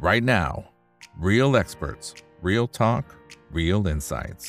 right now. Real experts, real talk, real insights.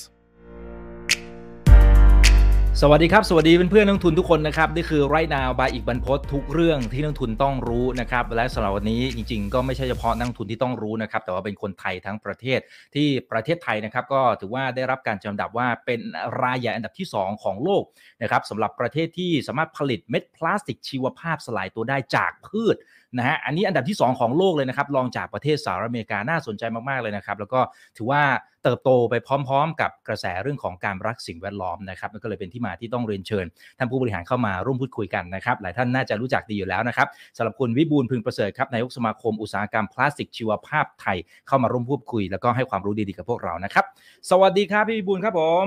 สวัสดีครับ สวัสดีเพื่อนๆนักทุนทุกคนนะครับ นี่คือไรนาวบายอีกบรรพททุกเรื่องที่นักทุนต้องรู้นะครับ และสำหรับวันนี้จริงๆ ก็ไม่ใช่เฉพาะนักทุนที่ต้องรู้นะครับ แต่ว่าเป็นคนไทยทั้งประเทศที่ประเทศไทยนะครับ ก็ถือว่าได้รับการจัดอันดับว่าเป็นรายใหญ่อันดับที่ 2 ของโลกนะครับสำหรับประเทศที่สามารถผลิตเม็ดพลาสติกชีวภาพสลายตัวได้จากพืช นะฮะอันนี้อันดับที่ 2 ของโลกเลยนะครับรองจากประเทศสหรัฐอเมริกาน่าสนใจมากๆเลยนะครับ แล้วก็ถือว่าเติบโตไปพร้อม ๆ กับกระแสเรื่องของการรักสิ่งแวดล้อมนะครับมันก็เลยเป็นที่มาที่ต้องเรียนเชิญท่านผู้บริหารเข้ามาร่วมพูดคุยกันนะครับ หลายท่านน่าจะรู้จักดีอยู่แล้วนะครับสำหรับคุณวิบูลพึงประเสริฐครับนายกสมาคมอุตสาหกรรมพลาสติกชีวภาพไทยเข้ามาร่วมพูดคุย แล้วก็ให้ความรู้ดีๆกับพวกเรานะครับ สวัสดีครับพี่วิบูลครับผม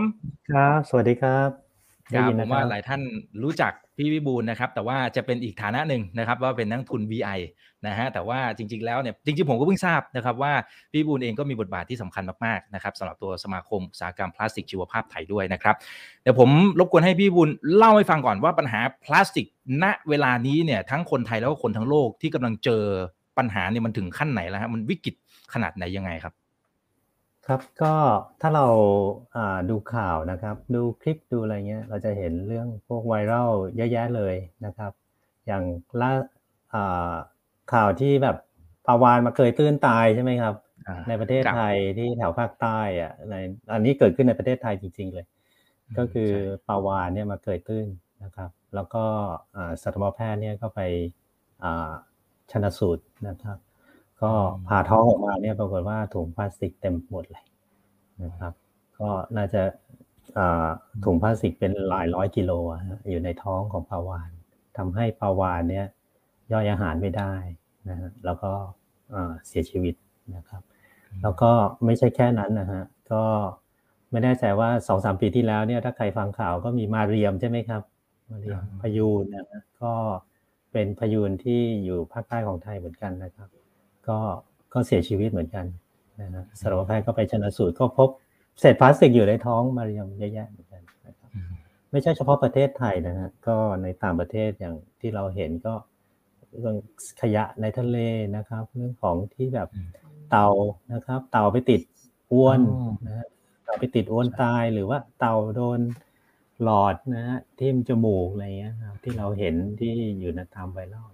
ครับ สวัสดีครับ ครับได้ยินผนะมคว่ารับหลายท่านรู้จักพี่วิบูลย์นะครับ แต่ว่าจะเป็นอีกฐานะหนึ่งนะครับ ว่าเป็นนักลงทุน VI นะฮะแต่ว่าจริง ๆแล้วเนี่ยจริงๆผมก็เพิ่งทราบนะครับว่าพี่วิบูลย์เองก็มีบทบาทที่สำคัญมากๆนะครับสำหรับตัวสมาคมอุตสาหกรรมพลาสติกชีวภาพไทยด้วยนะครับเดี๋ยวผมรบกวนให้พี่วิบูลย์เล่าให้ฟังก่อนว่าปัญหาพลาสติกณเวลานี้เนี่ยทั้งคนไทยแล้วก็คนทั้งโลกที่กำลังเจอปัญหาเนี่ยมันถึงขั้นไหนแล้วฮะมันวิกฤตขนาดไหนยังไงครับ ครับ ก็ถ้าเรา อ่า ดูข่าวนะครับ ดูคลิปดูอะไรเงี้ย เราจะเห็นเรื่องพวกไวรัลเยอะแยะเลยนะครับ อย่างล่าอ่าข่าวที่แบบปลาวานมาเคยตื้นตายใช่ไหมครับ อ่าในประเทศครับไทยที่แถวภาคใต้อะในอันนี้เกิดขึ้นในประเทศไทยจริง ๆ เลยมก็คือใช่ปลาวานเนี่ยมาเกยตื้นนะครับ แล้วก็อ่าสัตวแพทย์เนี่ยก็ไปอ่าชนสูตรนะครับ ก็ผ่าท้องออกมาเนี่ยปรากฏว่าถุงพลาสติกเต็มหมดเลยนะครับ ก็น่าจะอ่าถุงพลาสติกเป็นหลายร้อยกิโลอะฮะอยู่ในท้องของปลาวานทำให้ปลาวานเนี่ยย่อยอาหารไม่ได้นะฮะแล้วก็อ่าเสียชีวิตนะครับ แล้วก็ไม่ใช่แค่นั้นนะฮะก็ไม่แน่ใจว่าสองสามปีที่แล้วเนี่ยถ้าใครฟังข่าวก็มีมาเรียมใช่ไหมครับ มาเรียมอ่าพยูนนะฮะก็เป็นพยูนที่อยู่ภาคใต้ของไทยเหมือนกันนะครับ ก็ก็เสียชีวิตเหมือนกันนะฮะสัตวแพทย์ก็ไปชนสูตรก็พบเศษพลาสติกอยู่ในท้องมาเรียมเยอะแยะเหมือนกันนะครับอืมไม่ใช่เฉพาะประเทศไทยนะฮะก็ในต่างประเทศอย่างที่เราเห็นก็เรื่องขยะในทะเลนะครับ เรื่องของที่แบบอืมเตานะครับ เตาไปติดอวนอ๋อนะฮะเตาไปติดอวนตายหรือว่าเตาโดนหลอดนะฮะทิ่มจมูกอะไรเงี้ยครับที่เราเห็นที่อยู่ในตามไวรัลนะครับ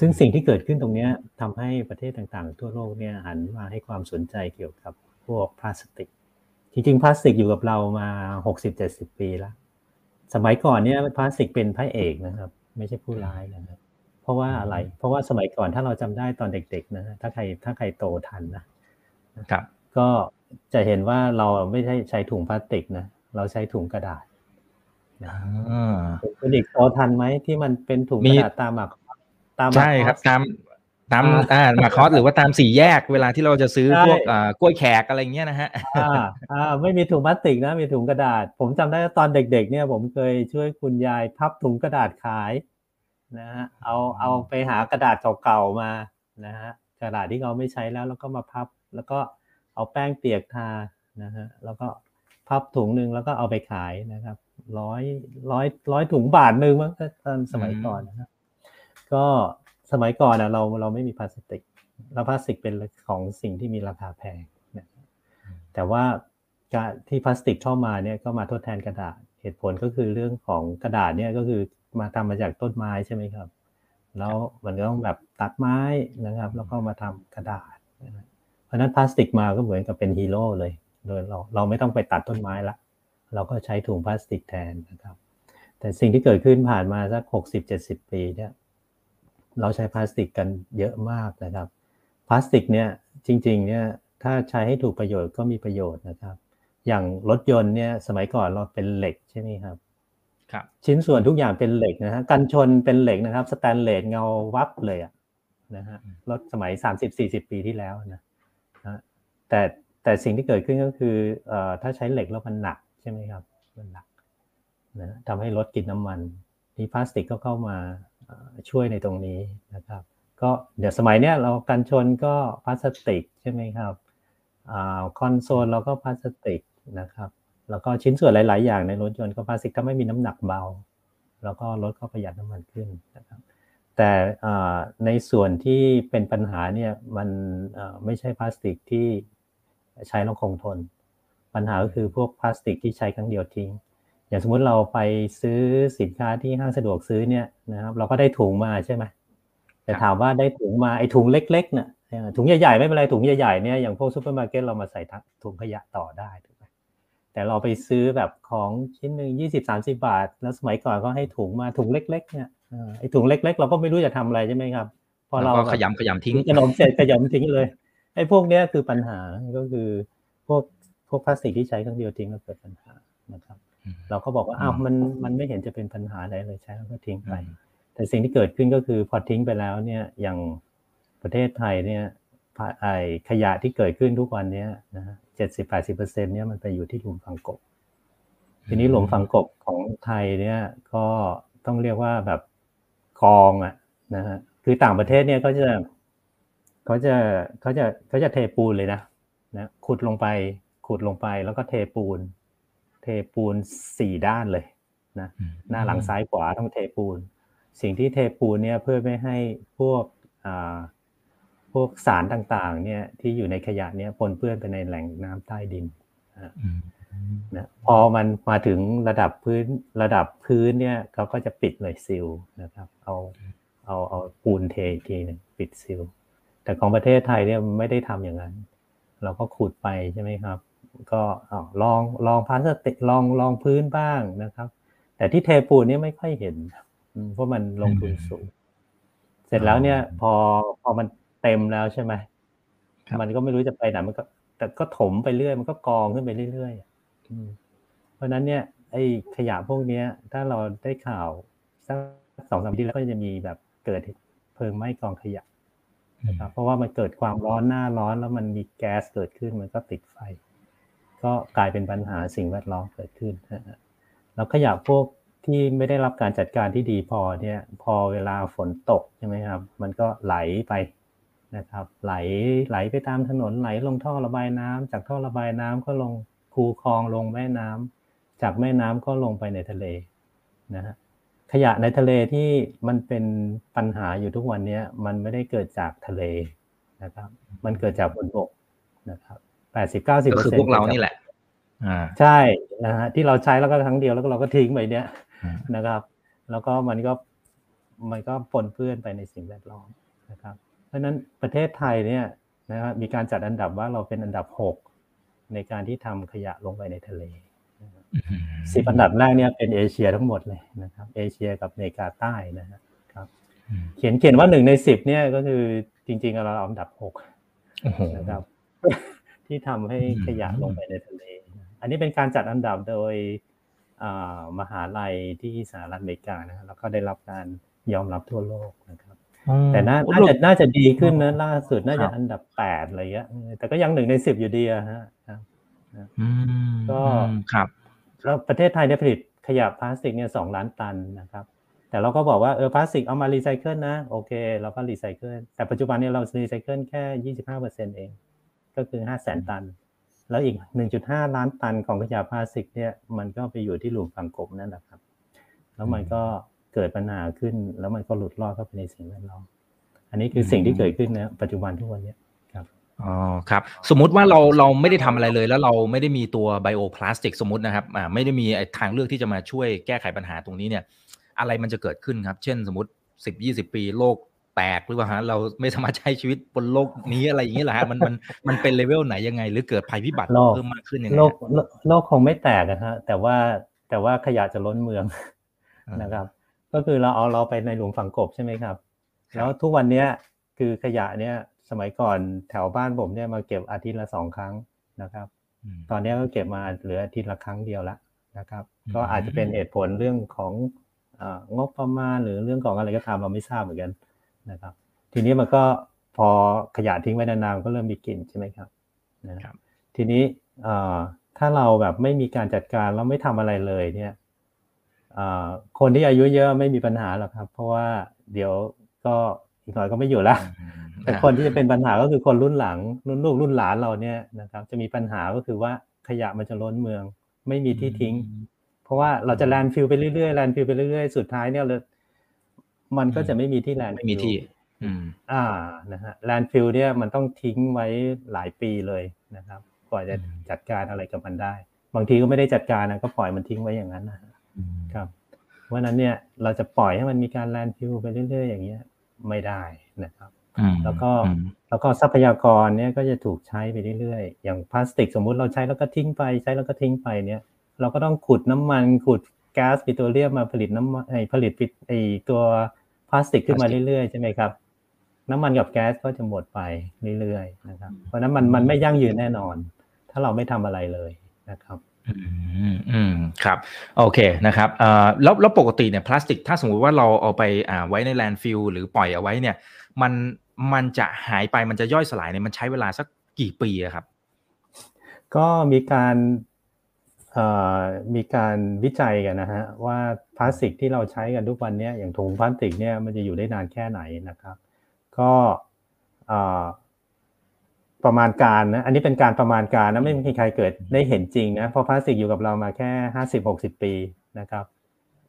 ซึ่งสิ่งที่เกิดขึ้นตรงเนี้ยทำให้ประเทศต่างๆ ทั่วโลกเนี่ยหันมาให้ความสนใจเกี่ยวกับพวกพลาสติก จริงๆพลาสติกอยู่กับเรามา 60-70 ปีแล้ว สมัยก่อนเนี่ยพลาสติกเป็นพระเอกนะครับ ไม่ใช่ผู้ร้ายนะครับ เพราะว่าอะไร เพราะว่าสมัยก่อนถ้าเราจำได้ตอนเด็กๆนะฮะถ้าใครถ้าใครโตทันนะครับ ก็จะเห็นว่าเราไม่ใช่ใช้ถุงพลาสติกนะเราใช้ถุงกระดาษอ่าคุณอีกโตทันไหมที่มันเป็นถุงมีกระดาษตามหมาก ตามหมากใช่ครับอสตามตามอ่าอ่ามาคอสหรือว่าตามสี่แยกเวลาที่เราจะซื้อใช่พวกอ่ากล้วยแขกอะไรเงี้ยนะฮะอ่าอ่าไม่มีถุงพลาสติกนะมีถุงกระดาษ ผมจำได้ว่าตอนเด็ก ๆ เนี่ย ผมเคยช่วยคุณยายพับถุงกระดาษขายนะฮะเอาเอาไปหากระดาษเก่าๆมานะฮะกระดาษที่เขาไม่ใช้แล้วแล้วก็มาพับ แล้วก็เอาแป้งเปียกทานะฮะแล้วก็พับถุงหนึ่งแล้วก็เอาไปขายนะครับร้อยร้อยร้อยถุงบาทหนึ่งมั้งตอนสมัยก่อนนะครับ ก็สมัยก่อนนะเราเราไม่มีพลาสติกแล้วพลาสติกเป็นของสิ่งที่มีราคาแพงนะแต่ว่าการที่พลาสติกเข้ามาเนี่ยก็มาทดแทนกระดาษเหตุผลก็คือเรื่องของกระดาษเนี่ยก็คือมาทำมาจากต้นไม้ใช่ไหมครับ แล้วมันก็ต้องแบบตัดไม้นะครับ แล้วก็มาทำกระดาษ เพราะฉะนั้นพลาสติกมาก็เหมือนกับเป็นฮีโร่เลยโดยเราเราไม่ต้องไปตัดต้นไม้ละ เราก็ใช้ถุงพลาสติกแทนนะครับ แต่สิ่งที่เกิดขึ้นผ่านมาสักหกสิบเจ็ดสิบปีเนี่ย เราใช้พลาสติกกันเยอะมากนะครับ พลาสติกเนี่ยจริงๆเนี่ยถ้าใช้ให้ถูกประโยชน์ก็มีประโยชน์นะครับ อย่างรถยนต์เนี่ยสมัยก่อนเราเป็นเหล็กใช่ไหมครับครับ ชิ้นส่วนทุกอย่างเป็นเหล็กนะฮะกันชนเป็นเหล็กนะครับสแตนเลสเงาวับเลยอะนะฮะรถสมัย 30-40 ปีที่แล้วนะนะแต่แต่สิ่งที่เกิดขึ้นก็คือเอ่อถ้าใช้เหล็กแล้วมันหนักใช่ไหมครับมันหนักนะทำให้รถกินน้ำมันนี่พลาสติกก็เข้ามาเอ่อ ช่วยในตรงนี้นะครับ ก็เดี๋ยวสมัยเนี้ยเรากันชนก็พลาสติกใช่ไหมครับอคอนโซลเราก็พลาสติกนะครับแล้วก็ชิ้นส่วนหลาย ๆ อย่างในรถยนต์ก็พลาสติกถ้าไม่มีน้ำหนักเบา แล้วก็รถก็ประหยัดน้ำมันขึ้นนะครับแแต่ในส่วนที่เป็นปัญหาเนี่ยมันไม่ใช่พลาสติกที่ใช้แล้วคงทน ปัญหาก็คือพวกพลาสติกที่ใช้ครั้งเดียวทิ้ง อย่างสมมุติเราไปซื้อสินค้าที่ห้างสะดวกซื้อเนี่ยนะครับ เราก็ได้ถุงมาใช่ไหมแต่ถามว่าได้ถุงมาไอ้ถุงเล็กๆเนี่ยถุงใหญ่ๆไม่เป็นไรถุงใหญ่ๆเนี่ยอย่างพวกซูเปอร์มาร์เก็ตเรามาใส่ถุงขยะต่อได้ถูกไหมแต่เราไปซื้อแบบของชิ้นหนึ่งยี่สิบสามสิบบาท แล้วสมัยก่อนก็ให้ถุงมาถุงเล็ก ๆ เนี่ยไอ้ถุงเล็ก ๆ เราก็ไม่รู้จะทำอะไรใช่ไหมครับพอเราขยำขยำทิ้งขนมเสร็จขยำทิ้งเลยไอ้พวกเนี้ยคือปัญหาก็คือพวกพวกพลาสติกที่ใช้ครั้งเดียวทิ้งแล้วเกิดปัญหานะครับ เราก็บอกว่าอ้าวมันมันไม่เห็นจะเป็นปัญหาอะไรเลยใช้แล้วก็ทิ้งไป แต่สิ่งที่เกิดขึ้นก็คือพอทิ้งไปแล้วเนี่ยอย่างประเทศไทยเนี่ยไอขยะที่เกิดขึ้นทุกวันนี้นะฮะเจ็ดสิบแปดสิบเปอร์เซ็นเนี่ยมันไปอยู่ที่หลุมฝังกบ ทีนี้หลุมฝังกบของไทยเนี่ยก็ต้องเรียกว่าแบบกองอะนะฮะคือต่างประเทศเนี่ยเขาจะเขาจะเขาจะเขาจะเทปูนเลยนะนะขุดลงไปขุดลงไปแล้วก็เทปูน เทปูนสี่ด้านเลยนะหน้าหลังซ้ายขวาต้องเทปูน สิ่งที่เทปูนเนี่ยเพื่อไม่ให้พวกอ่าพวกสารต่างๆเนี่ยที่อยู่ในขยะเนี่ยปนเปื้อนไปในแหล่งน้ำใต้ดินนะพอมันมาถึงระดับพื้นระดับพื้นเนี่ยเขาก็จะปิดเลยซิลนะครับ เอาเอาเอาปูนเทอีกทีหนึ่งปิดซิลแต่ของประเทศไทยเนี่ยไม่ได้ทำอย่างนั้น เราก็ขุดไปใช่ไหมครับ ก็ลองลองพลาสติกลองลองพื้นบ้างนะครับ แต่ที่เทปูนเนี่ยไม่ค่อยเห็นเพราะมันลงทุนสูง เสร็จแล้วเนี่ย พอพอมันเต็มแล้วใช่ไหมมันก็ไม่รู้จะไปไหนมันก็ แต่ก็ถมไปเรื่อย มันก็กองขึ้นไปเรื่อยๆเพราะนั้นเนี่ยไอ้ขยะพวกเนี้ย ถ้าเราได้ข่าวสักสองสามที่แล้วก็จะมีแบบเกิดเพลิงไหม้กองขยะนะครับเพราะว่ามันเกิดความร้อนหน้าร้อนแล้วมันมีแก๊สเกิดขึ้นมันก็ติดไฟ ก็กลายเป็นปัญหาสิ่งแวดล้อมเกิดขึ้นแล้วขยะพวกที่ไม่ได้รับการจัดการที่ดีพอเนี่ยพอเวลาฝนตกใช่ไหมครับ มันก็ไหลไปนะครับ ไหลไหลไปตามถนนไหลลงท่อระบายน้ำจากท่อระบายน้ำก็ลงคูคลองลงแม่น้ำจากแม่น้ำก็ลงไปในทะเลนะฮะขยะในทะเลที่มันเป็นปัญหาอยู่ทุกวันนี้มันไม่ได้เกิดจากทะเลนะครับ มันเกิดจากบนบกนะครับ แปดสิบเก้าสิบเปอร์เซ็นต์พวกเรานี่แหละอ่าใช่นะฮะที่เราใช้แล้วก็ครั้งเดียวแล้วก็เราก็ทิ้งไปเนี้ยนะครับ แล้วก็มันก็มันก็ปนเปื้อนไปในสิ่งแวดล้อมนะครับ เพราะฉะนั้นประเทศไทยเนี่ยนะครับมีการจัดอันดับว่าเราเป็นอันดับหกในการที่ทำขยะลงไปในทะเลสิบอันดับแรกเนี่ยเป็นเอเชียทั้งหมดเลยนะครับ เอเชียกับอเมริกาใต้นะครับ เขียนเขียนว่าหนึ่งในสิบเนี่ยก็คือจริงๆเราอันดับหกนะครับ ที่ทำให้ขยะลงไปในทะเล อันนี้เป็นการจัดอันดับโดยมหาลัยที่สหรัฐอเมริกานะแล้วก็ได้รับการยอมรับทั่วโลกนะครับ แต่น่าจะน่าจะดีขึ้นนะล่าสุดน่าจะอันดับแปดอะไรเงี้ยแต่ก็ยังหนึ่งในสิบอยู่ดีอะฮะก็ครับแล้วประเทศไทยเนี่ยผลิตขยะพลาสติกเนี่ยสองล้านตันนะครับ แต่เราก็บอกว่าเออพลาสติกเอามารีไซเคิลนะ โอเค เราก็รีไซเคิลแต่ปัจจุบันเนี่ยเรารีไซเคิลแค่ยี่สิบห้าเปอร์เซ็นเอง ก็คือห้าแสนตัน แล้วอีกหนึ่งจุดห้าล้านตันของขยะพลาสติกเนี่ยมันก็ไปอยู่ที่หลุมฝังกลบนั่นแหละครับ แล้วมันก็เกิดปัญหาขึ้น แล้วมันก็หลุดรอดเข้าไปในสิ่งแวดล้อมอันนี้คือสิ่งที่เกิดขึ้นนะปัจจุบันทุกวันนี้อ๋อครับสมมุติว่าเราเราไม่ได้ทำอะไรเลย แล้วเราไม่ได้มีตัว bioplastic สมมตินะครับอ่าไม่ได้มีทางเลือกที่จะมาช่วยแก้ไขปัญหาตรงนี้เนี่ย อะไรมันจะเกิดขึ้นครับ เช่น สมมติสิบยี่สิบปีโลก แตกหรือเปล่าฮะเราไม่สามารถใช้ชีวิตบนโลกนี้อะไรอย่างนี้แหละฮะมันมันมันเป็นเลเวลไหนยังไง หรือเกิดภัยพิบัติเพิ่มมากขึ้นยังไงโลกโลกคงไม่แตกนะฮะแต่ว่าแต่ว่าขยะจะล้นเมืองนะครับ ก็คือเราเอาเราไปในหลุมฝังกบใช่ไหมครับ แล้วทุกวันเนี้ยคือขยะเนี้ยสมัยก่อนแถวบ้านผมเนี่ยมาเก็บอาทิตย์ละสองครั้งนะครับ ตอนนี้ก็เก็บมาเหลืออาทิตย์ละครั้งเดียวละนะครับ ก็อาจจะเป็นเหตุผลเรื่องของงบประมาณหรือเรื่องของอะไรก็ตามเราไม่ทราบเหมือนกัน นะครับ ทีนี้มันก็พอขยะทิ้งไว้นานๆก็เริ่มมีกลิ่นใช่ไหมครับนะครับ ทีนี้ถ้าเราแบบไม่มีการจัดการแล้วไม่ทำอะไรเลยเนี่ยคนที่อายุเยอะไม่มีปัญหาหรอกครับ เพราะว่าเดี๋ยวก็อีกหน่อยก็ไม่อยู่ละแต่คนที่จะเป็นปัญหาก็คือคนรุ่นหลังรุ่นลูกรุ่นหลานเราเนี่ยนะครับ จะมีปัญหาก็คือว่าขยะมันจะล้นเมือง ไม่มีที่ทิ้ง เพราะว่าเราจะ landfill ไปเรื่อยๆ landfill ไปเรื่อยๆ สุดท้ายเนี่ยเรา มันก็จะไม่มีที่ land ไม่มีที่อืมอ่านะฮะ landfill เนี่ยมันต้องทิ้งไว้หลายปีเลยนะครับกว่าจะอืมจัดการอะไรกับมันได้ บางทีก็ไม่ได้จัดการนะก็ปล่อยมันทิ้งไว้อย่างนั้นนะฮะครับเพราะฉะนั้นเนี่ยเราจะปล่อยให้มันมีการ landfill ไปเรื่อย ๆ อย่างเงี้ยไม่ได้นะครับอืมแล้วก็อืมแล้วก็ทรัพยากรเนี่ยก็จะถูกใช้ไปเรื่อยๆ อย่างพลาสติกสมมุติเราใช้แล้วก็ทิ้งไปใช้แล้วก็ทิ้งไปเนี่ยเราก็ต้องขุดน้ำมันขุดก๊าซปิโตรเลียมมาผลิตน้ำมันไอผลิตปิไอตัว พลาสติกขึ้นมาเรื่อยๆใช่ไหมครับ น้ำมันกับแก๊สก็จะหมดไปเรื่อยๆนะครับ เพราะฉะนั้นมันมันไม่ยั่งยืนแน่นอน ถ้าเราไม่ทำอะไรเลยนะครับอืมอืมครับโอเคนะครับเอ่อแล้วแล้วปกติเนี่ยพลาสติก ถ้าสมมุติว่าเราเอาไปอ่าไว้ในแลนด์ฟิลหรือปล่อยเอาไว้เนี่ย มันมันจะหายไปมันจะย่อยสลายเนี่ยมันใช้เวลาสักกี่ปีอะครับ ก็มีการเอ่อ มีการวิจัยกันนะฮะว่าพลาสติกที่เราใช้กันทุกวันเนี้ยอย่างถุงพลาสติกเนี่ยมันจะอยู่ได้นานแค่ไหนนะครับ ก็เอ่อประมาณการนะอันนี้เป็นการประมาณการนะไม่มีใครเกิดได้เห็นจริงนะเพราะพลาสติกอยู่กับเรามาแค่ห้าสิบหกสิบปีนะครับ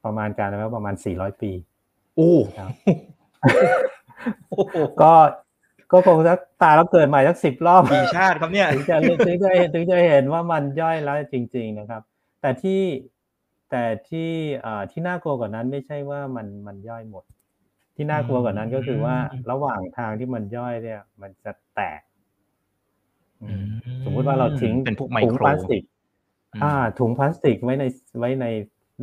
ประมาณการแล้วประมาณสี่ร้อยปีโอ้ครับโอ้โหก็ ก็คงสักตายแล้วเกิดใหม่สักสิบรอบกี่ชาติครับเนี่ยถึงจะถึงจะถึงจะเห็นว่ามันย่อยแล้วจริง ๆนะครับ แต่ที่แต่ที่เอ่อที่น่ากลัวกว่านั้นไม่ใช่ว่ามันมันย่อยหมด ที่น่ากลัวกว่านั้นก็คือว่าอืมระหว่างทางที่มันย่อยเนี่ย มันจะแตกอืสมมุติว่าเราทิ้งเป็นพวกไมถุงโครพลาสติกอืมอ่า ถุงพลาสติกไว้ในไว้ใน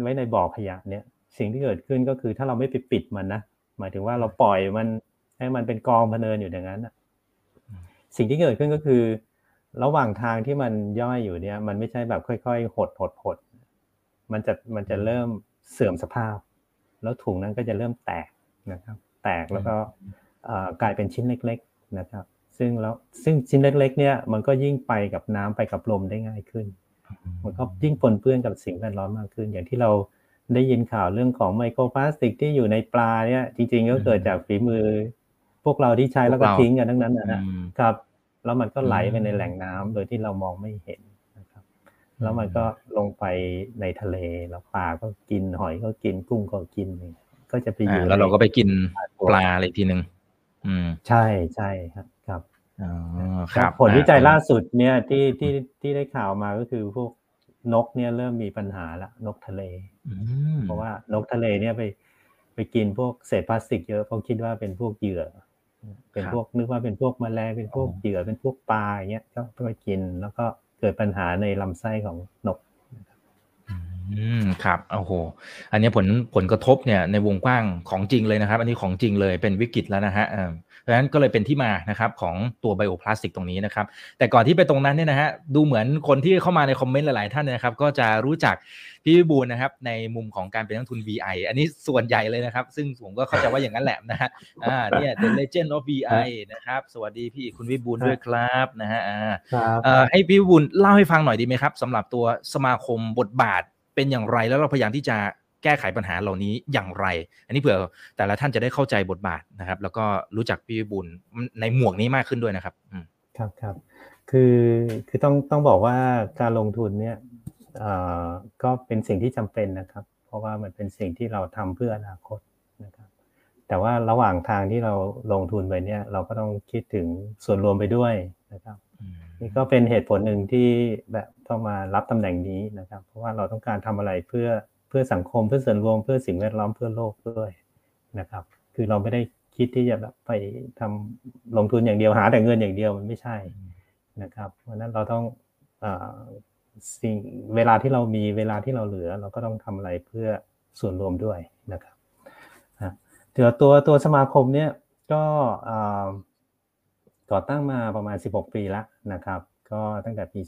ไว้ในบ่อขยะเนี่ย สิ่งที่เกิดขึ้นก็คือถ้าเราไม่ไปปิดมันนะหมายถึงว่าเราปล่อยมัน ให้มันเป็นกองพะเนินอยู่อย่างนั้นน่ะสิ่งที่เกิดขึ้นก็คือ ระหว่างทางที่มันย่อยอยู่เนี่ย มันไม่ใช่แบบค่อยๆ หดหดหดมันจะมันจะเริ่มเสื่อมสภาพ แล้วถุงนั้นก็จะเริ่มแตกนะครับ แตกแล้วก็เอ่อกลายเป็นชิ้นเล็ก ๆนะครับ ซึ่งแล้วซึ่งชิ้นเล็ก ๆ เนี่ยมันก็ยิ่งไปกับน้ำไปกับลมได้ง่ายขึ้น มันก็ยิ่งปนเปื้อนกับสิ่งแวดล้อมมากขึ้น อย่างที่เราได้ยินข่าวเรื่องของไมโครพลาสติกที่อยู่ในปลาเนี่ยจริงๆก็เกิดจากฝีมือพ วกเราที่ใช้แล้วก็พวกเราทิ้งกันทั้งนั้นนะฮะอืมครับ แล้วมันก็ไหลไปอืมในแหล่งน้ำโดยที่เรามองไม่เห็นนะครับ แล้วมันก็ลงไปในทะเลแล้วปลาก็กินหอยก็กินกุ้งก็กินเนี่ยก็จะไปอยู่อ่าแล้วเราในก็ไปกินตัวปลาอะไรอีกทีหนึ่งอืมใช่ใช่ครับครับอ๋อครับผลวิจัยอ่ล่าสุดเนี่ยที่ที่ที่ได้ข่าวมาก็คือพวกนกเนี่ยเริ่มมีปัญหาละนกทะเลอืมเพราะว่านกทะเลเนี่ยไปไปกินพวกเศษพลาสติกเยอะเพราะคิดว่าเป็นพวกเหยื่อ เป็นพวกนึกว่าเป็นพวกแมลงเป็นพวกเหยื่อเป็นพวกปลาอย่างเงี้ยก็ไปกินแล้วก็เกิดปัญหาในลำไส้ของนกอืมครับโอ้โห อันนี้ผลผลกระทบเนี่ยในวงกว้างของจริงเลยนะครับ อันนี้ของจริงเลยเป็นวิกฤตแล้วนะฮะ เออเพราะฉะนั้นก็เลยเป็นที่มานะครับของตัวไบโอพลาสติกตรงนี้นะครับ แต่ก่อนที่ไปตรงนั้นเนี่ยนะฮะดูเหมือนคนที่เข้ามาในคอมเมนต์หลายๆท่านเนยนะครับ ก็จะรู้จักพี่วิบูลย์นะครับ ในมุมของการเป็นนักทุน VI อันนี้ส่วนใหญ่เลยนะครับ ซึ่งผมก็เข้าใจว่าอย่างนั้นแหละนะฮะอ่าเนี่ย The Legend of VI นะครับสวัสดีพี่คุณวิบูลย์ด้วยครับนะฮะอ่าครับเอ่อให้พี่วิบุญเล่าให้ฟังหน่อยดีไหมครับสำหรับตัวสมาคมบทบาทเป็นอย่างไรแล้วเราพยายามที่จะ แก้ไขปัญหาเหล่านี้อย่างไร อันนี้เผื่อแต่ละท่านจะได้เข้าใจบทบาทนะครับ แล้วก็รู้จักพี่วิบุญในหมวกนี้มากขึ้นด้วยนะครับอืมครับครับคือคือต้องต้องบอกว่าการลงทุนเนี่ยเอ่อก็เป็นสิ่งที่จำเป็นนะครับ เพราะว่ามันเป็นสิ่งที่เราทำเพื่ออนาคตนะครับแต่ว่าระหว่างทางที่เราลงทุนไปเนี่ยเราก็ต้องคิดถึงส่วนรวมไปด้วยนะครับอืมนี่ก็เป็นเหตุผลหนึ่งที่แบบต้องมารับตำแหน่งนี้นะครับ เพราะว่าเราต้องการทำอะไรเพื่อ เพื่อสังคมเพื่อส่วนรวมเพื่อสิ่งแวดล้อมเพื่อโลกด้วยนะครับ คือเราไม่ได้คิดที่จะแบบไปทำลงทุนอย่างเดียวหาแต่เงินอย่างเดียวมันไม่ใช่นะครับเพราะนั้นเราต้องอสิ่งเวลาที่เรามีเวลาที่เราเหลือ เราก็ต้องทำอะไรเพื่อส่วนรวมด้วยนะครับเดี๋ยวตัวตัวสมาคมเนี่ยก่อก่อตั้งมาประมาณ 16 ปีแล้วนะครับ ก็ตั้งแต่ปี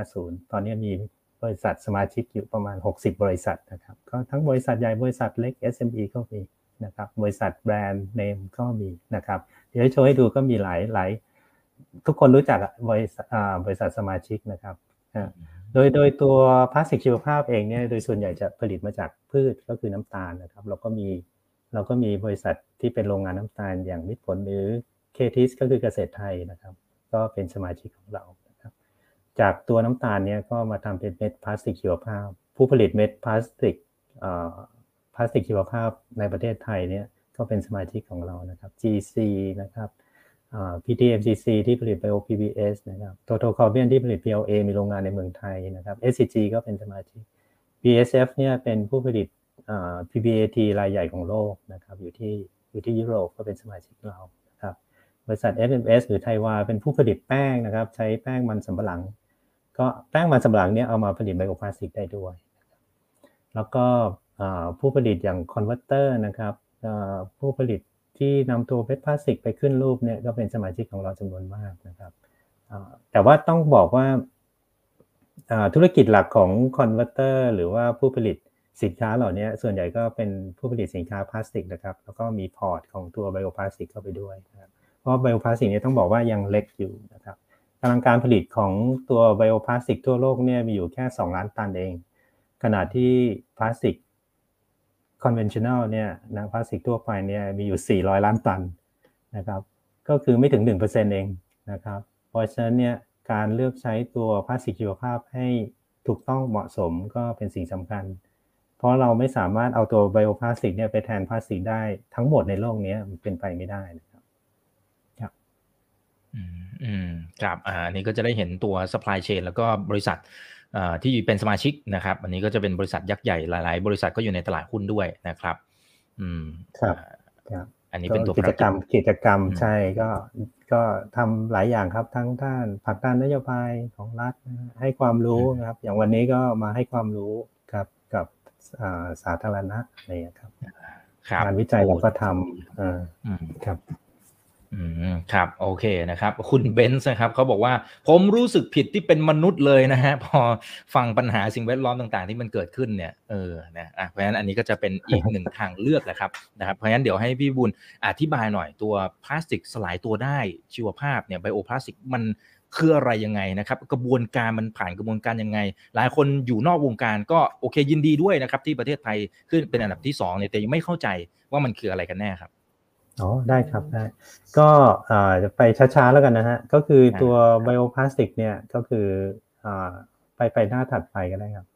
2550 ตอนนี้มี บริษัทสมาชิกอยู่ประมาณ 60 บริษัทนะครับก็ทั้งบริษัทใหญ่บริษัทเล็ก SME ก็มีนะครับบริษัทแบรนด์เนมก็มีนะครับเดี๋ยวโชว์ให้ดูก็มีหลายหลายทุกคนรู้จักบริษัทบริษัทสมาชิกนะครับโดยโดยตัวพลาสติกชีวภาพเองเนี่ยโดยส่วนใหญ่จะผลิตมาจากพืชก็คือน้ำตาลนะครับเราก็มีเราก็มีบริษัทที่เป็นโรงงานน้ำตาลอย่างมิตรผลหรือ KTIS ก็คือเกษตรไทยนะครับ ก็เป็นสมาชิกของเรา จากตัวน้ำตาลเนี่ยก็มาทำเป็นเม็ดพลาสติกชีวภาพ ผู้ผลิตเม็ดพลาสติกพลาสติกชีวภาพในประเทศไทยเนี่ยก็เป็นสมาชิกของเรานะครับ GC นะครับ PTMCC ที่ผลิต BioPBS นะครับ Total Corbion ที่ผลิต PLA มีโรงงานในเมืองไทยนะครับ SCG ก็เป็นสมาชิก BSF เนี่ยเป็นผู้ผลิต PBAT รายใหญ่ของโลกนะครับอยู่ที่อยู่ที่ยุโรปก็เป็นสมาชิกเราครับบริษัท FMS หรือไทวาเป็นผู้ผลิตแป้งนะครับ ใช้แป้งมันสำปะหลัง ก็แป้งมันสำปะหลังเนี่ยเอามาผลิต bioplastic ได้ด้วย แล้วก็ผู้ผลิตอย่าง converter นะครับผู้ผลิตที่นำตัวเม็ดพลาสติกไปขึ้นรูปเนี่ยก็เป็นสมาชิกของเราจำนวนมากนะครับแต่ว่าต้องบอกว่าธุรกิจหลักของ converter หรือว่าผู้ผลิตสินค้าเหล่านี้ส่วนใหญ่ก็เป็นผู้ผลิตสินค้าพลาสติกนะครับ แล้วก็มีพอร์ตของตัว bioplastic เข้าไปด้วยนะครับเพราะไบโอพลาสติกเนี่ยต้องบอกว่ายังเล็กอยู่นะครับ กำลังการผลิตของตัวไบโอพลาสติกทั่วโลกเนี่ยมีอยู่แค่ 2 ล้านตันเอง ขณะที่พลาสติก conventional เนี่ยนะพลาสติกทั่วไปเนี่ยมีอยู่ 400 ล้านตันนะครับก็คือไม่ถึง 1%เองนะครับเพราะฉะนั้นเนี่ยการเลือกใช้ตัวพลาสติกชีวภาพให้ถูกต้องเหมาะสมก็เป็นสิ่งสำคัญ เพราะเราไม่สามารถเอาตัวไบโอพลาสติกเนี่ยไปแทนพลาสติกได้ทั้งหมดในโลกนี้มันเป็นไปไม่ได้นะครับครับ อืมอืมครับอ่านี้ก็จะได้เห็นตัว supply chain แล้วก็บริษัทที่เป็นสมาชิกนะครับ อันนี้ก็จะเป็นบริษัทยักษ์ใหญ่หลาย ๆ บริษัทก็อยู่ในตลาดหุ้นด้วยนะครับ อืมครับอันนี้เป็นตัวกิจกรรมกิจกรรมใช่ก็ก็ทำหลายอย่างครับทั้งด้านผลักดันนโยบายของรัฐให้ความรู้นะครับ อย่างวันนี้ก็มาให้ความรู้ครับกับสาธารณะอะไรครับ งานวิจัยเราก็ทำครับ อืมครับโอเคนะครับ คุณเบนซ์นะครับเขาบอกว่าผมรู้สึกผิดที่เป็นมนุษย์เลยนะฮะพอฟังปัญหาสิ่งแวดล้อมต่างๆ ที่มันเกิดขึ้นเนี่ยเออนะอะเพราะฉะนั้นอันนี้ก็จะเป็นอีกหนึ่งทางเลือกแหละครับนะครับเพราะฉะนั้นเดี๋ยวให้พี่บุญอธิบายหน่อยตัวพลาสติกสลายตัวได้ชีวภาพเนี่ยไบโอพลาสติกมันคืออะไรยังไงนะครับ กระบวนการมันผ่านกระบวนการยังไง หลายคนอยู่นอกวงการก็โอเคยินดีด้วยนะครับ ที่ประเทศไทยขึ้นเป็นอันดับที่2เนี่ยแต่ยังไม่เข้าใจว่ามันคืออะไรกันแน่ครับ อ๋อได้ครับได้ก็จะไปช้าๆแล้วกันนะฮะ ก็คือตัวไบโอพลาสติกเนี่ยก็คือไปไปหน้าถัดไปก็ได้ครับ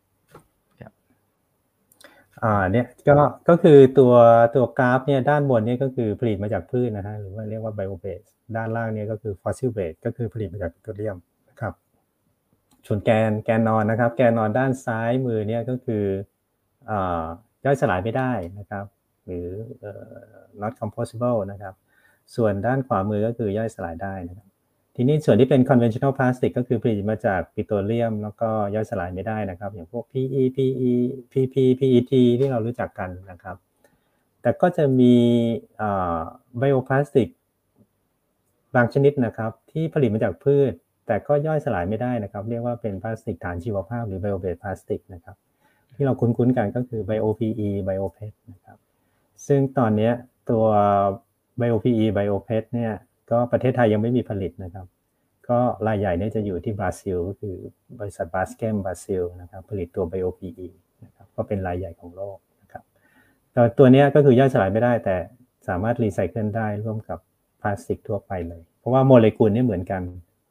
อ่าเนี่ยก็ก็คือตัวตัวกราฟเนี่ยด้านบนเนี่ยก็คือผลิตมาจากพืชนะฮะหรือว่าเรียกว่าไบโอเบสด้านล่างเนี่ยก็คือ fossil-based ก็คือผลิตมาจากปิโตรเลียมนะครับส่วนแกนแกนนอนนะครับ แกนนอนด้านซ้ายมือเนี่ยก็คืออ่าย่อยสลายไม่ได้นะครับ หรือ not compostable นะครับ ส่วนด้านขวามือก็คือย่อยสลายได้นะครับ ทีนี้ส่วนที่เป็น conventional plastic ก็คือผลิตมาจากปิโตรเลียม แล้วก็ย่อยสลายไม่ได้นะครับ อย่างพวก PE PE PP PET ที่เรารู้จักกันนะครับ แต่ก็จะมี bioplastic บางชนิดนะครับ ที่ผลิตมาจากพืช แต่ก็ย่อยสลายไม่ได้นะครับ เรียกว่าเป็นพลาสติกฐานชีวภาพหรือ bio-based plastic นะครับที่เราคุ้นๆกันก็คือไบโอ PE ไบโอเพนะครับ ซึ่งตอนนี้ตัว Bio-PE Bio-PET เนี่ยก็ประเทศไทยยังไม่มีผลิตนะครับ ก็รายใหญ่เนี่ยจะอยู่ที่บราซิลก็คือบริษัท Braskem บราซิลนะครับผลิตตัว Bio-PE นะครับก็เป็นรายใหญ่ของโลกนะครับแต่ตัวนี้ก็คือย่อยสลายไม่ได้แต่สามารถรีไซเคิลได้ร่วมกับพลาสติกทั่วไปเลย เพราะว่าโมเลกุลนี่เหมือนกัน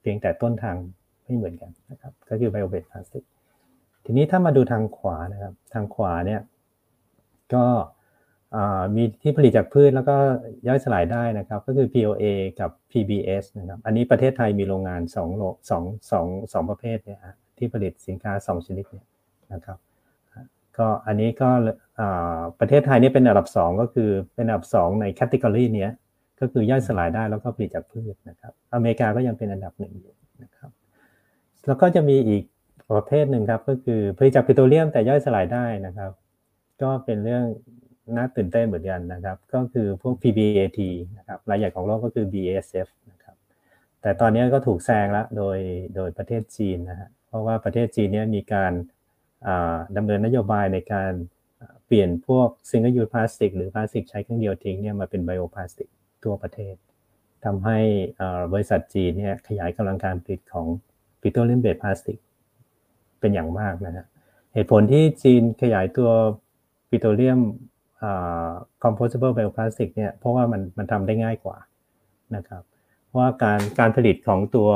เพียงแต่ต้นทางไม่เหมือนกันนะครับก็คือไบโอเบสพลาสติกทีนี้ถ้ามาดูทางขวานะครับ ทางขวาเนี่ยก็ มีที่ผลิตจากพืชแล้วก็ย่อยสลายได้นะครับ ก็คือ POA กับ PBS นะครับ อันนี้ประเทศไทยมีโรงงาน2โลสองสองสองประเภทเนี่ยที่ผลิตสินค้า 2 ชนิดเนี่ยนะครับก็อันนี้ก็ประเทศไทยนี่เป็นอันดับ 2 ก็คือเป็นอันดับ 2 ในแคตตากรีเนี้ยก็คือย่อยสลายได้แล้วก็ผลิตจากพืชนะครับ อเมริกาก็ยังเป็นอันดับหนึ่งอยู่นะครับ แล้วก็จะมีอีกประเภทหนึ่งครับก็คือผลิตจากปิโตรเลียมแต่ย่อยสลายได้นะครับ ก็เป็นเรื่อง น่าตื่นเต้นเหมือนกันนะครับ ก็คือพวก PBAT นะครับรายใหญ่ของโลกก็คือ BASF นะครับ แต่ตอนนี้ก็ถูกแซงแล้วโดยโดยประเทศจีนนะฮะเพราะว่าประเทศจีนเนี่ยมีการดำเนินนโยบายในการเปลี่ยนพวก single-use plastic หรือพลาสติกใช้ครั้งเดียวทิ้งเนี่ยมาเป็น bioplastic ทั่วประเทศทำให้บริษัทจีนเนี่ยขยายกำลังการผลิตของ petroleum-based plastic เป็นอย่างมากนะฮะเหตุผลที่จีนขยายตัวpetroleum compostable bioplastic เนี่ยเพราะว่ามันมันทำได้ง่ายกว่านะครับเพราะว่าการการผลิตของตัว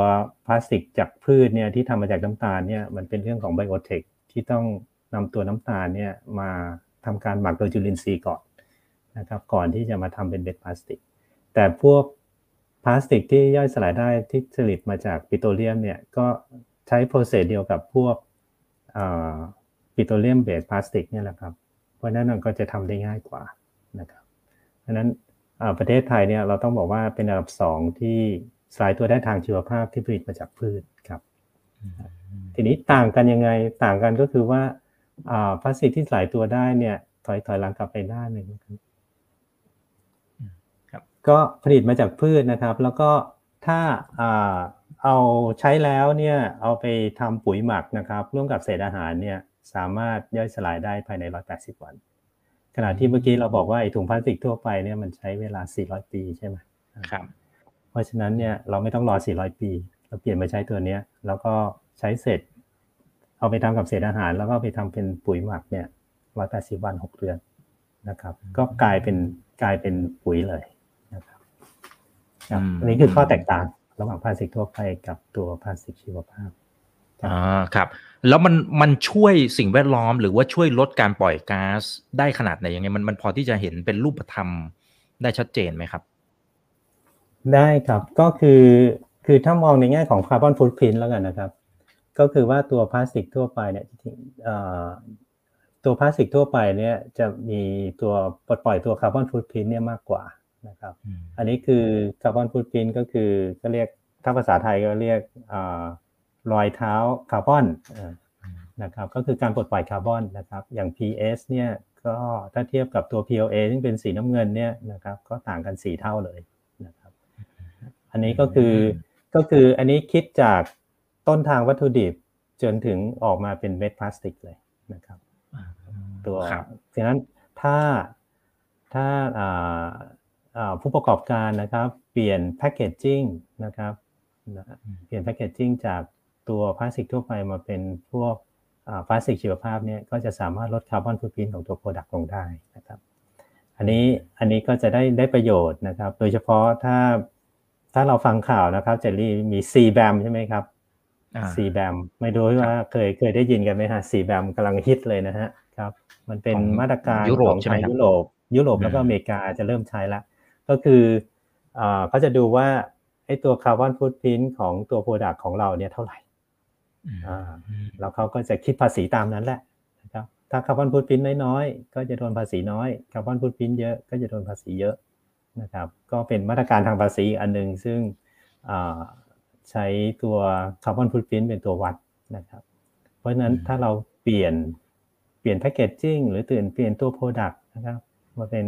พลาสติกจากพืชเนี่ยที่ทำมาจากน้ำตาลเนี่ยมันเป็นเรื่องของ biotech ที่ต้องนำตัวน้ำตาลเนี่ยมาทำการหมักโดยจุลินทรีย์ก่อนนะครับก่อนที่จะมาทำเป็นเม็ดพลาสติก แต่พวกพลาสติกที่ย่อยสลายได้ที่ผลิตมาจากปิโตรเลียมเนี่ยก็ใช้ process เดียวกับพวกปิโตรเลียมเบสพลาสติกเนี่ยแหละครับ ราะนั้นก็จะทำได้ง่ายกว่านะครับเพราะนั้นประเทศไทยเนี่ยเราต้องบอกว่าเป็นอันดับสองที่สลายตัวได้ทางชีวภาพที่ผลิตมาจากพืชครับ ทีนี้ต่างกันยังไงต่างกันก็คือว่าพลาสติกที่สลายตัวได้เนี่ยถอยถอยหลังกลับไปด้านหนึ่งครับ ก็ผลิตมาจากพืชนะครับ แล้วก็ถ้าเอาใช้แล้วเนี่ยเอาไปทำปุ๋ยหมักนะครับ ร่วมกับเศษอาหารเนี่ย สามารถย่อยสลายได้ภายใน 180 วัน ขณะที่เมื่อกี้เราบอกว่าไอ้ถุงพลาสติกทั่วไปเนี่ยมันใช้เวลา 400 ปีใช่ไหมครับ เพราะฉะนั้นเนี่ยเราไม่ต้องรอ 400 ปี เราเปลี่ยนมาใช้ตัวเนี้ย แล้วก็ใช้เสร็จ เอาไปทำกับเศษอาหาร แล้วก็ไปทำเป็นปุ๋ยหมักเนี่ย180 วัน 6 เดือนนะครับ ก็กลายเป็นกลายเป็นปุ๋ยเลยนะครับอันนี้คือข้อแตกต่างระหว่างพลาสติกทั่วไปกับตัวพลาสติกชีวภาพ อ่าครับ แล้วมันมันช่วยสิ่งแวดล้อมหรือว่าช่วยลดการปล่อยก๊าซได้ขนาดไหนยังไงมันมันพอที่จะเห็นเป็นรูปธรรมได้ชัดเจนไหมครับ ได้ครับก็คือคือถ้ามองในแง่ของ carbon footprint แล้วกันนะครับ ก็คือว่าตัวพลาสติกทั่วไปเนี่ยตัวพลาสติกทั่วไปเนี่ยจะมีตัวปลดปล่อยตัว carbon footprint เนี่ยมากกว่านะครับ อันนี้คือ carbon footprint ก็คือก็เรียกถ้าภาษาไทยก็เรียก รอยเท้าคาร์บอนนะครับก็คือการปลดปล่อยคาร์บอนนะครับอย่าง PS เนี่ยก็ถ้าเทียบกับตัว PLA ซึ่งเป็นสีน้ำเงินเนี่ยนะครับก็ต่างกัน 4 เท่าเลยนะครับอันนี้ก็คือก็คืออันนี้คิดจากต้นทางวัตถุดิบจนถึงออกมาเป็นเม็ดพลาสติกเลยนะครับตัวฉะนั้นถ้าถ้าผู้ประกอบการนะครับ เปลี่ยน packaging นะครับเปลี่ยน packaging จาก ตัวพลาสติกทั่วไปมาเป็นพวกพลาสติกชีวภาพเนี่ยก็จะสามารถลด carbon footprint ของตัว product ลงได้นะครับ อันนี้อันนี้ก็จะได้ได้ประโยชน์นะครับ โดยเฉพาะถ้าถ้าเราฟังข่าวนะครับเจลลี่มี C b a m ใช่ไหมครับ C b a m ไม่รู้ว่าเคยเคยได้ยินกันไหมฮะ C b a m กำลังฮิตเลยนะฮะครับ มันเป็นมาตรการของทางยุโรป ยุโรปแล้วก็อเมริกาจะเริ่มใช้ละก็คือเขาจะดูว่าไอ้ตัว carbon footprint ของตัว product ของเราเนี่ยเท่าไหร่ แล้วเขาก็จะคิดภาษีตามนั้นแหละนะครับถ้า carbon footprint น้อยๆก็จะโดนภาษีน้อย carbon footprint เยอะก็จะโดนภาษีเยอะนะครับก็เป็นมาตรการทางภาษีอันหนึ่งซึ่งใช้ตัว carbon footprint เป็นตัววัดนะครับเพราะฉะนั้นถ้าเราเปลี่ยนเปลี่ยน packaging หรือตื่นเปลี่ยนตัว product นะครับมาเป็น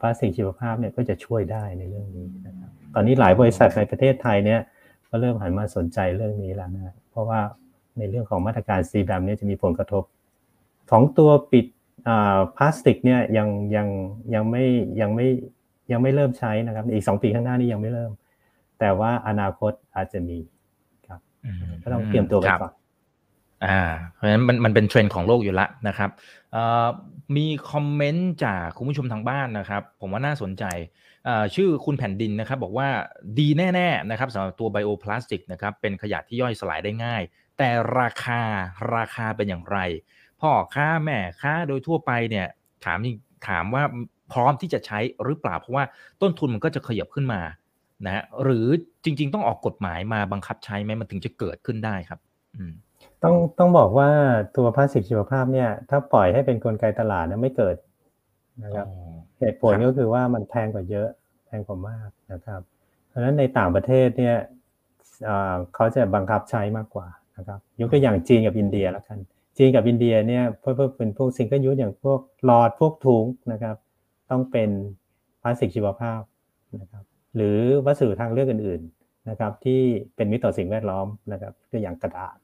พลาสติกชีวภาพเนี่ยก็จะช่วยได้ในเรื่องนี้นะครับตอนนี้หลายบริษัทในประเทศไทยเนี่ยก็ เริ่มหันมาสนใจเรื่องนี้แล้วนะเพราะว่าในเรื่องของมาตรการ CBAM เนี่ยจะมีผลกระทบ ของตัวปิดพลาสติกเนี่ยยังยังยังไม่ยังไม่ยังไม่เริ่มใช้นะครับอีกสองปีข้างหน้านี้ยังไม่เริ่ม แต่ว่าอนาคตอาจจะมีครับก็ต้องเตรียมตัวไปก่อนอ่าเพราะฉะนั้นมันมันเป็นเทรนด์ของโลกอยู่แล้วนะครับมีคอมเมนต์จากคุณผู้ชมทางบ้านนะครับ ผมว่าน่าสนใจ ชื่อคุณแผ่นดินนะครับบอกว่าดีแน่ๆนะครับสำหรับตัว bioplastic นะครับเป็นขยะที่ย่อยสลายได้ง่าย แต่ราคาราคาเป็นอย่างไร พ่อค้าแม่ค้าโดยทั่วไปเนี่ยถามถามว่าพร้อมที่จะใช้หรือเปล่า เพราะว่าต้นทุนมันก็จะขยับขึ้นมานะหรือจริง ๆ ต้องออกกฎหมายมาบังคับใช้ไหมมันถึงจะเกิดขึ้นได้ครับอืมต้องต้องบอกว่าตัวพลาสติกชีวภาพเนี่ย ถ้าปล่อยให้เป็นนกลไกตลาดเนี่ยไม่เกิดนะครับ เหตุผลก็คือว่ามันแพงกว่าเยอะแพงกว่ามากนะครับ เพราะฉะนั้นในต่างประเทศเนี่ยเขาจะบังคับใช้มากกว่านะครับยกตัวอย่างจีนกับอินเดียแล้วกัน จีนกับอินเดียเนี่ยถ้าเป็นพวก single-use อย่างพวกหลอดพวกถุงนะครับ ต้องเป็นพลาสติกชีวภาพนะครับหรือวัสดุทางเลือกอื่นๆนะครับที่เป็นมิตรต่อสิ่งแวดล้อมนะครับตัวอย่างกระดาษ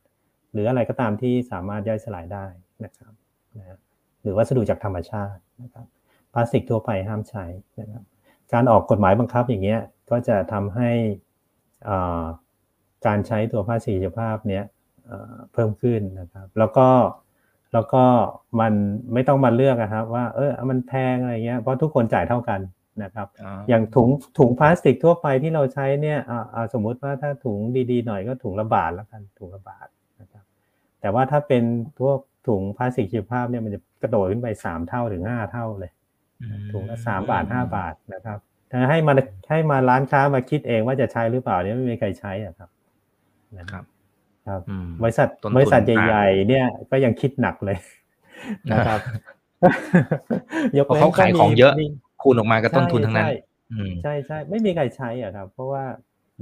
หรืออะไรก็ตามที่สามารถย่อยสลายได้นะครับนะหรือวัสดุจากธรรมชาตินะครับ พลาสติกทั่วไปห้ามใช้นะครับการออกกฎหมายบังคับอย่างเงี้ยก็จะทำให้การใช้ตัวพลาสติกชีวภาพเนี้ยเพิ่มขึ้นนะครับ แล้วก็แล้วก็มันไม่ต้องมาเลือกนะครับ ว่าเออมันแพงอะไรเงี้ยเพราะทุกคนจ่ายเท่ากันนะครับ อย่างถุงถุงพลาสติกทั่วไปที่เราใช้เนี่ยสมมุติว่าถ้าถุงดีๆหน่อยก็ถุงละบาทแล้วกันถุงละบาทแต่ว่าถ้าเป็นพวกถุงพลาสติกชีวภาพเนี่ยมันจะกระโดดขึ้นไปสามเท่าถึงห้าเท่าเลย ถุงละสามบาทห้าบาทนะครับถ้าให้มาให้มาร้านค้ามาคิดเองว่าจะใช้หรือเปล่าเนี่ยไม่มีใครใช้อะครับนะครับครับอืมบริษัทต้นทุนบริษัทต่างใหญ่ๆเนี่ยก็ยังคิดหนักเลยนะครับเพราะเขาขายของเยอะมีคูณออกมาก็ต้นทุนทั้งนั้นใช่อืมใช่ใช่ไม่มีใครใช้อะครับ เพราะว่า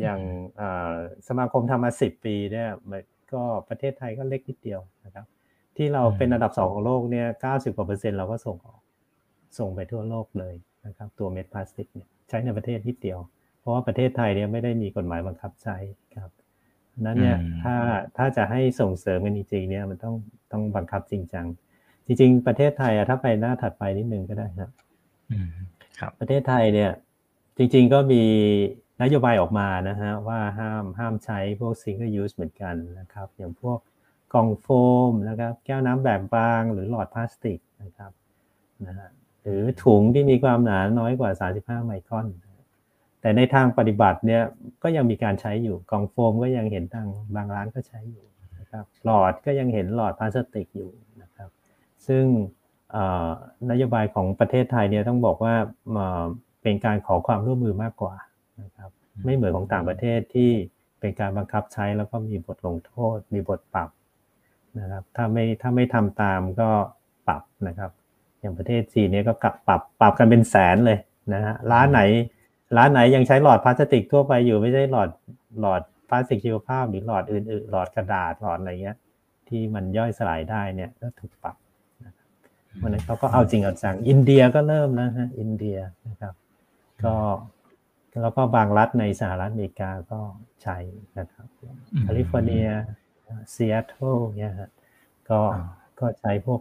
อย่างเอ่อสมาคมทำมาสิบปีเนี่ยมันก็ประเทศไทยก็เล็กนิดเดียวนะครับ ที่เราอืมเป็นอันดับสองของโลกเนี่ยเก้าสิบกว่าเปอร์เซ็นต์เราก็ส่งออก ส่งไปทั่วโลกเลยนะครับ ตัวเม็ดพลาสติกเนี่ยใช้ในประเทศนิดเดียว เพราะว่าประเทศไทยเนี่ยไม่ได้มีกฎหมายบังคับใช้ครับนั้นเนี่ยอืมถ้าถ้าจะให้ส่งเสริมกันจริงๆเนี่ยมันต้องต้องบังคับจริงจังจริง ๆ ประเทศไทยอะถ้าไปหน้าถัดไปนิดนึงก็ได้ครับอืมครับประเทศไทยเนี่ย จริง ๆก็มีนโยบายออกมานะฮะว่าห้ามห้ามใช้พวก single use เหมือนกันนะครับ อย่างพวกกล่องโฟมนะครับ แก้วน้ำแบบบางหรือหลอดพลาสติกนะครับนะฮะ หรือถุงที่มีความหนาน้อยกว่า 35 ไมครอน แต่ในทางปฏิบัติเนี่ยก็ยังมีการใช้อยู่กล่องโฟมก็ยังเห็นทางบางร้านก็ใช้อยู่นะครับหลอดก็ยังเห็นหลอดพลาสติกอยู่นะครับซึ่งนโยบายของประเทศไทยเนี่ยต้องบอกว่าเอ่อเป็นการขอความร่วมมือมากกว่านะครับไม่เหมือนของต่างประเทศที่เป็นการบังคับใช้แล้วก็มีบทลงโทษ มีบทปรับนะครับถ้าไม่ถ้าไม่ทำตามก็ปรับนะครับ อย่างประเทศจีนเนี่ยก็กลับปรับปรับกันเป็นแสนเลยนะฮะร้านไหน ร้านไหนยังใช้หลอดพลาสติกทั่วไปอยู่ไม่ใช่หลอดหลอดพลาสติกชีวภาพหรือหลอดอื่นๆหลอดกระดาษหลอดอะไรเงี้ย ที่มันย่อยสลายได้เนี่ยก็ถูกปรับนะครับวันนั้นเขาก็เอาจริงเอาจังอินเดียก็เริ่มแล้วฮะอินเดียนะครับ ก็แล้วก็บางรัฐในสหรัฐอเมริกาก็ใช้นะครับอืมแคลิฟอร์เนียซีแอตเทิลเนี่ยฮะก็อ่าก็ใช้พวก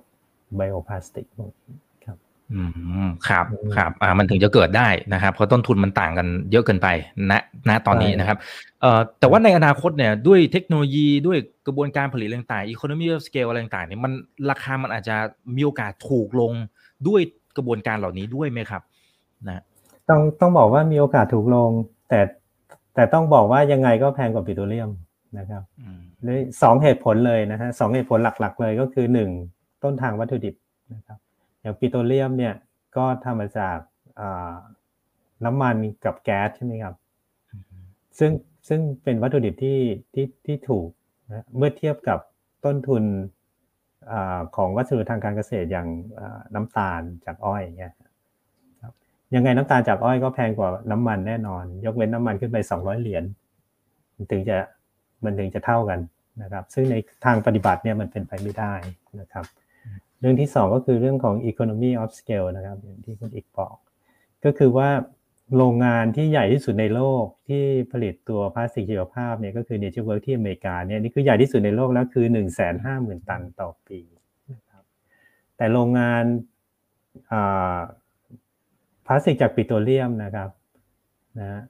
bioplastic พวกนี้ครับ อืมครับอืมครับอ่ามันถึงจะเกิดได้นะครับ เพราะต้นทุนมันต่างกันเยอะเกินไปณณตอนนี้ใช่นะครับเอ่อแต่ว่าในอนาคตเนี่ยด้วยเทคโนโลยีด้วยกระบวนการผลิตอะไรต่างๆ economy of scale อะไรต่างๆเนี่ยมันราคามันอาจจะมีโอกาสถูกลงด้วยกระบวนการเหล่านี้ด้วยไหมครับ นะต้องต้องบอกว่ามีโอกาสถูกลง แต่แต่ต้องบอกว่ายังไงก็แพงกว่าปิโตรเลียมนะครับอืมด้วยสองเหตุผลเลยนะฮะสองเหตุผลหลัก ๆ เลยก็คือหนึ่ง ต้นทางวัตถุดิบนะครับ อย่างปิโตรเลียมเนี่ยก็ทำมาจากาน้ำมันกับแก๊สใช่ไหมครับ ซึ่งซึ่งเป็นวัตถุดิบที่ที่ที่ถูกนะเมื่อเทียบกับต้นทุนอของวัสดุทางการเกษตรอย่างน้ำตาลจากอ้อยเงี้ยครับยังไงน้ำตาลจากอ้อยก็แพงกว่าน้ำมันแน่นอน ยกเว้นน้ำมันขึ้นไป200เหรียญมันถึงจะมันถึงจะเท่ากันนะครับ ซึ่งในทางปฏิบัติเนี่ยมันเป็นไปไม่ได้นะครับ เรื่องที่สองก็คือเรื่องของ economy of scale นะครับอย่างที่คุณอีกบอก ก็คือว่าโรงงานที่ใหญ่ที่สุดในโลกที่ผลิตตัวพลาสติกชีวภาพเนี่ยก็คือ Nature Work ที่อเมริกาเนี่ยนี่คือใหญ่ที่สุดในโลกแล้วคือ 1 5 0 0 0 0 ตันต่อปีนะครับแต่โรงงานอ่าพลาสติกจากปิโตรเลียมนะครับนะ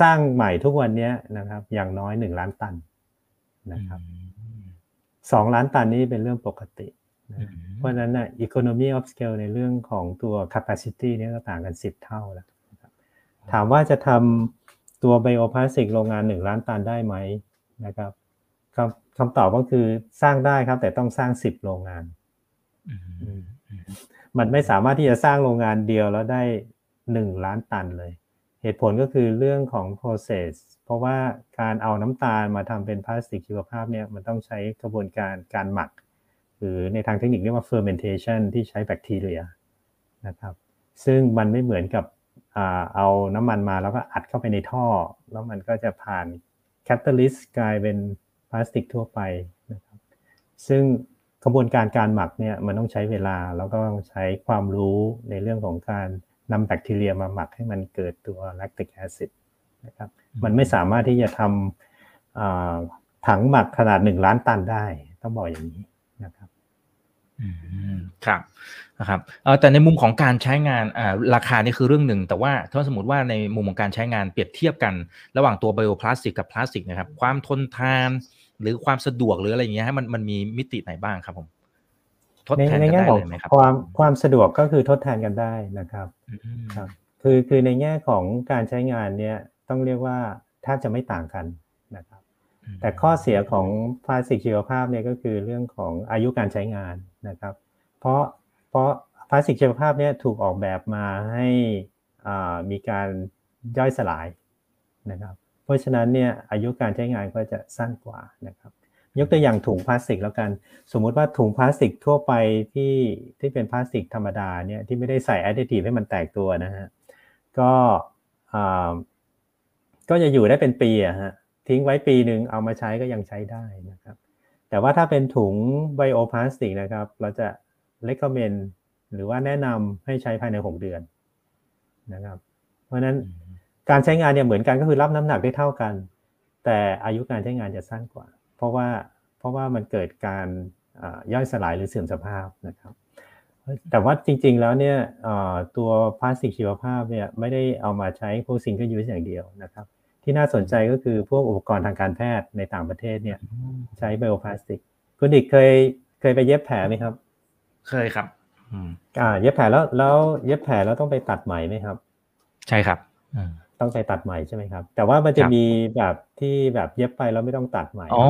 สร้างใหม่ทุกวันเนี้ยนะครับ อย่างน้อย 1 ล้านตันนะครับสองล้านตันนี่เป็นเรื่องปกติอืม เพราะฉะนั้นน่ะ economy of scale ในเรื่องของตัว capacity เนี่ยก็ต่างกัน 10 เท่าแล้วนะครับถามว่าจะทำตัว bioplastic โรงงาน 1 ล้านตันได้ไหมนะครับคำคำตอบก็คือสร้างได้ครับ แต่ต้องสร้าง 10 โรงงานอืมอืมมันไม่สามารถที่จะสร้างโรงงานเดียวแล้วได้ 1 ล้านตันเลย เหตุผลก็คือเรื่องของ process เพราะว่าการเอาน้ำตาลมาทำเป็นพลาสติกชีวภาพเนี่ยมันต้องใช้กระบวนการการหมัก หรือในทางเทคนิคเรียกว่า fermentation ที่ใช้แบคทีเรียนะครับ ซึ่งมันไม่เหมือนกับเอาน้ำมันมาแล้วก็อัดเข้าไปในท่อ แล้วมันก็จะผ่าน catalyst กลายเป็นพลาสติกทั่วไปนะครับ ซึ่งกระบวนการการหมักเนี่ยมันต้องใช้เวลาแล้วก็ต้องใช้ความรู้ในเรื่องของการนำแบคทีเรียมาหมักให้มันเกิดตัว lactic acid นะครับมันไม่สามารถที่จะทำถังหมักขนาดหนึ่งล้านตันได้ ต้องบอกอย่างนี้ นะครับอืมครับนะครับเอ่อแต่ในมุมของการใช้งานอ่าราคานี่คือเรื่องหนึ่ง แต่ว่าถ้าสมมติว่าในมุมของการใช้งานเปรียบเทียบกัน ระหว่างตัวไบโอพลาสติกกับพลาสติกนะครับความทนทานหรือความสะดวกหรืออะไรอย่างเงี้ยฮะมันมันมีมิติไหนบ้างครับผมทดในแทนในกันแง่ได้ของเลยไหมครับความความสะดวกก็คือทดแทนกันได้นะครับอืมครับคือคือในแง่ของการใช้งานเนี่ยต้องเรียกว่าแทบจะไม่ต่างกันนะครับ แต่ข้อเสียของพลาสติกชีวภาพเนี่ยก็คือเรื่องของอายุการใช้งานนะครับ เพราะเพราะพลาสติกชีวภาพเนี่ยถูกออกแบบมาให้อ่ามีการย่อยสลายนะครับ เพราะฉะนั้นเนี่ยอายุการใช้งานก็จะสั้นกว่านะครับ ยกตัวอย่างถุงพลาสติกแล้วกัน สมมุติว่าถุงพลาสติกทั่วไปที่ที่เป็นพลาสติกธรรมดาเนี่ยที่ไม่ได้ใส่แอดดิทีฟให้มันแตกตัวนะฮะก็อ่าก็จะอยู่ได้เป็นปีอะฮะ ทิ้งไว้ปีหนึ่งเอามาใช้ก็ยังใช้ได้นะครับ แต่ว่าถ้าเป็นถุงไบโอพลาสติกนะครับ เราจะ recommend หรือว่าแนะนำให้ใช้ภายใน 6 เดือนนะครับ เพราะฉะนั้นการใช้งานเนี่ยเหมือนกันก็คือรับน้ำหนักได้เท่ากัน แต่อายุการใช้งานจะสั้นกว่า เพราะว่าเพราะว่ามันเกิดการย่อยสลายหรือเสื่อมสภาพนะครับ แต่ว่าจริงๆแล้วเนี่ยตัวพลาสติกชีวภาพเนี่ยไม่ได้เอามาใช้พวก single-use อย่างเดียวนะครับ ที่น่าสนใจก็คือพวกอุปกรณ์ทางการแพทย์ในต่างประเทศเนี่ยใช้ bioplastic คุณดิกเคยเคยไปเย็บแผลไหมครับ เคยครับอืมอ่า เย็บแผลแล้วแล้วเย็บแผลแล้วต้องไปตัดไหมไหมครับ ใช่ครับอืมต้องไปตัดไหมใช่ไหมครับ แต่ว่ามันจะครับมีแบบที่แบบเย็บไปแล้วไม่ต้องตัดไหมอ๋อ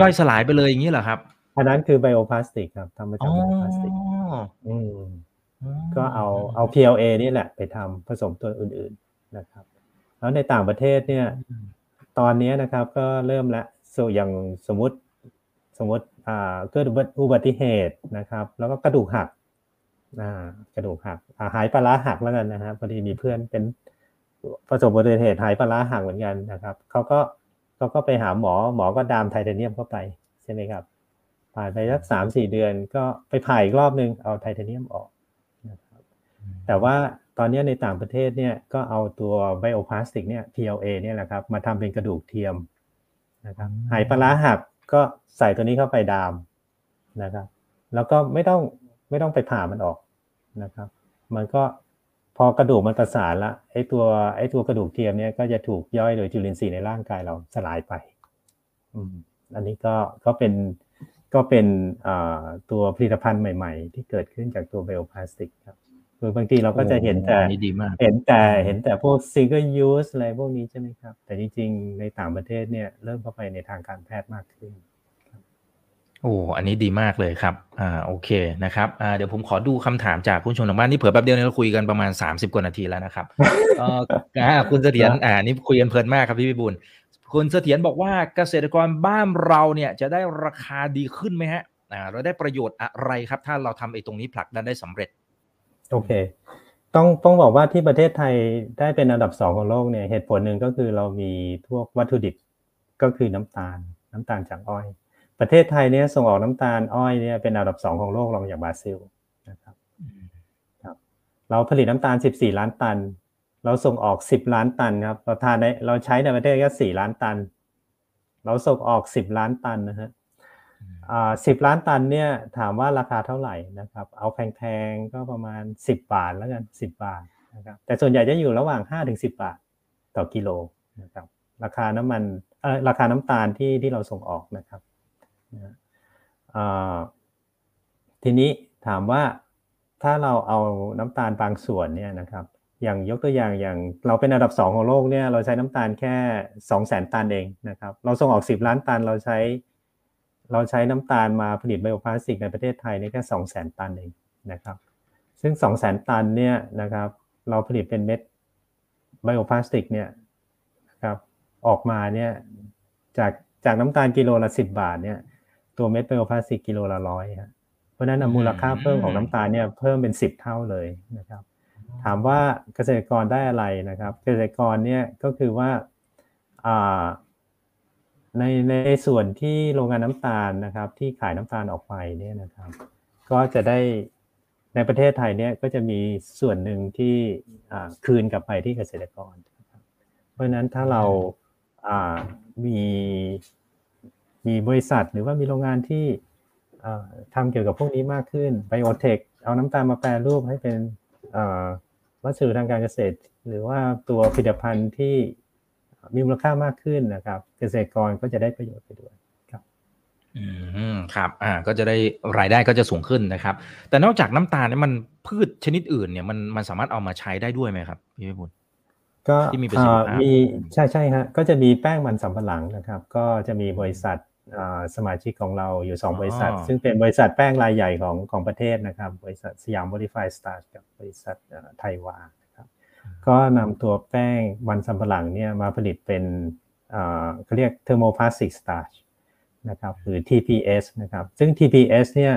ย่อยสลายไปเลยอย่างนี้เหรอครับอันนั้นคือไบโอพลาสติกครับทำมาอ๋จากอไบโอพลาสติกอืมก็เอาเอา PLA นี่แหละไปทำผสมตัวอื่น ๆนะครับ แล้วในต่างประเทศเนี่ย ตอนนี้นะครับก็เริ่มละส่วนอย่างสมมติสมมติอ่าเกิดอุบัติเหตุนะครับ แล้วก็กระดูกหักอ่ากระดูกหักอ่าไหปลาร้าหักแล้วกันนะครับพอดีมีเพื่อนเป็นประสบอุบัติเหตุไหปลาร้าหักเหมือนกันนะครับเขาก็เขาก็ไปหาหมอหมอก็ดามไทเทเนียมเข้าไปใช่ไหมครับผ่านไปสักสามสี่เดือนก็ไปผ่าอีกรอบนึงเอาไทเทเนียมออกนะครับแต่ว่า ตอนนี้ในต่างประเทศเนี่ยก็เอาตัวไบโอพลาสติกเนี่ย PLA เนี่ยแหละครับมาทำเป็นกระดูกเทียมนะครับหายปลาร้าหักก็ใส่ตัวนี้เข้าไปดามนะครับ แล้วก็ไม่ต้องไม่ต้องไปผ่ามันออกนะครับ มันก็พอกระดูกมันประสานละไอ้ตัวไอ้ตัวกระดูกเทียมเนี่ยก็จะถูกย่อยโดยจุลินทรีย์ในร่างกายเราสลายไปอืมอันนี้ก็ก็เป็นก็เป็นอ่าตัวผลิตภัณฑ์ใหม่ ๆ ที่เกิดขึ้นจากตัวไบโอพลาสติกครับ คือบางทีเราก็จะเห็นแต่โอ้อันนี้ดีมากเห็นแต่เห็นแต่พวก single use อะไรพวกนี้ใช่ไหมครับ แต่จริงๆ ในต่างประเทศเนี่ยเริ่มเข้าไปในทางการแพทย์มากขึ้นโอ้อันนี้ดีมากเลยครับ อ่า โอเคนะครับอ่าเดี๋ยวผมขอดูคำถามจากคุณผู้ชมทางบ้านนี่เผื่อแป๊บเดียวเนี่ยเราคุยกันประมาณ 30 กว่านาทีแล้วนะครับเอ่ออ่าคุณเสถียรอ่านี่คุยกันเพลินมากครับพี่พิบูลคุณเสถียรบอกว่าเกษตรกรบ้านเราเนี่ยจะได้ราคาดีขึ้นไหมฮะ อ่า เราได้ประโยชน์อะไรครับ ถ้าเราทำไอ้ตรงนี้ผลักดันได้สำเร็จ โอเค ต้องต้องบอกว่าที่ประเทศไทยได้เป็นอันดับสองของโลกเนี่ยเหตุผลหนึ่งก็คือเรามีพวกวัตถุดิบก็คือน้ำตาล น้ำตาลจากอ้อย ประเทศไทยเนี่ยส่งออกน้ำตาลอ้อยเนี่ยเป็นอันดับสองของโลกรองจากบราซิลนะครับครับ เราผลิตน้ำตาล 14 ล้านตัน เราส่งออก 10 ล้านตันครับเราทานในเราใช้ในประเทศแค่4ล้านตัน เราส่งออก 10 ล้านตันนะฮะ สิบล้านตันเนี่ยถามว่าราคาเท่าไหร่นะครับ เอาแพงๆก็ประมาณสิบบาทแล้วกันสิบบาทนะครับแต่ส่วนใหญ่จะอยู่ระหว่างห้าถึงสิบาทต่อกิโลนะครับราคาน้ำมันเออราคาน้ำตาลที่ที่เราส่งออกนะครับนะทีนี้ถามว่าถ้าเราเอาน้ำตาลบางส่วนเนี่ยนะครับอย่างยกตัวอย่างอย่างเราเป็นอันดับสองของโลกเนี่ยเราใช้น้ำตาลแค่สองแสนตันเองนะครับเราส่งออกสิบล้านตันเราใช้ เราใช้น้ำตาลมาผลิตไบโอพลาสติกในประเทศไทยนี่แค่สองแสนตันเองนะครับ ซึ่งสองแสนตันเนี่ยนะครับเราผลิตเป็นเม็ดไบโอพลาสติกเนี่ยนะครับออกมาเนี่ยจากจากน้ำตาลกิโลละสิบบาทเนี่ยตัวเม็ดไบโอพลาสติกกิโลละร้อยฮะเพราะฉะนั้นนะมูลค่าเพิ่มของน้ำตาลเนี่ยเพิ่มเป็นสิบเท่าเลยนะครับ ถามว่าเกษตรกรได้อะไรนะครับ เกษตรกรเนี่ยก็คือว่าอ่า ในในส่วนที่โรงงานน้ำตาลนะครับ ที่ขายน้ำตาลออกไปเนี่ยนะครับ ก็จะได้ในประเทศไทยเนี่ยก็จะมีส่วนหนึ่งที่คืนกลับไปที่เกษตรกร เพราะฉะนั้นถ้าเราอ่ามีมีบริษัทหรือว่ามีโรงงานที่ทำเกี่ยวกับพวกนี้มากขึ้นไบโอเทคเอาน้ำตาลมาแปรรูปให้เป็นวัสดุทางการเกษตร หรือว่าตัวผลิตภัณฑ์ที่ มีมูลค่ามากขึ้นนะครับ เกษตรกรก็จะได้ประโยชน์ไปด้วยครับอืมครับอ่าก็จะได้รายได้ก็จะสูงขึ้นนะครับ แต่นอกจากน้ำตาลเนี่ยมันพืชชนิดอื่นเนี่ยมันมันสามารถเอามาใช้ได้ด้วยไหมครับพี่พิบูลก็ที่มีประสิทธิภาพเอ่อมีใช่ใช่ฮะก็จะมีแป้งมันสำปะหลังนะครับ ก็จะมีบริษัทสมาชิกของเราอยู่สองอ๋อบริษัท ซึ่งเป็นบริษัทแป้งรายใหญ่ของของประเทศนะครับ บริษัทสยามบริฟายสตาร์กับบริษัทเอ่อไทยวานะครับ ก็นำตัวแป้งมันสำปะหลังเนี่ยมาผลิตเป็นเขาเรียกเทอร์โมพลาสติกสตาร์ชนะครับหรือ TPS นะครับ ซึ่ง TPS เนี่ย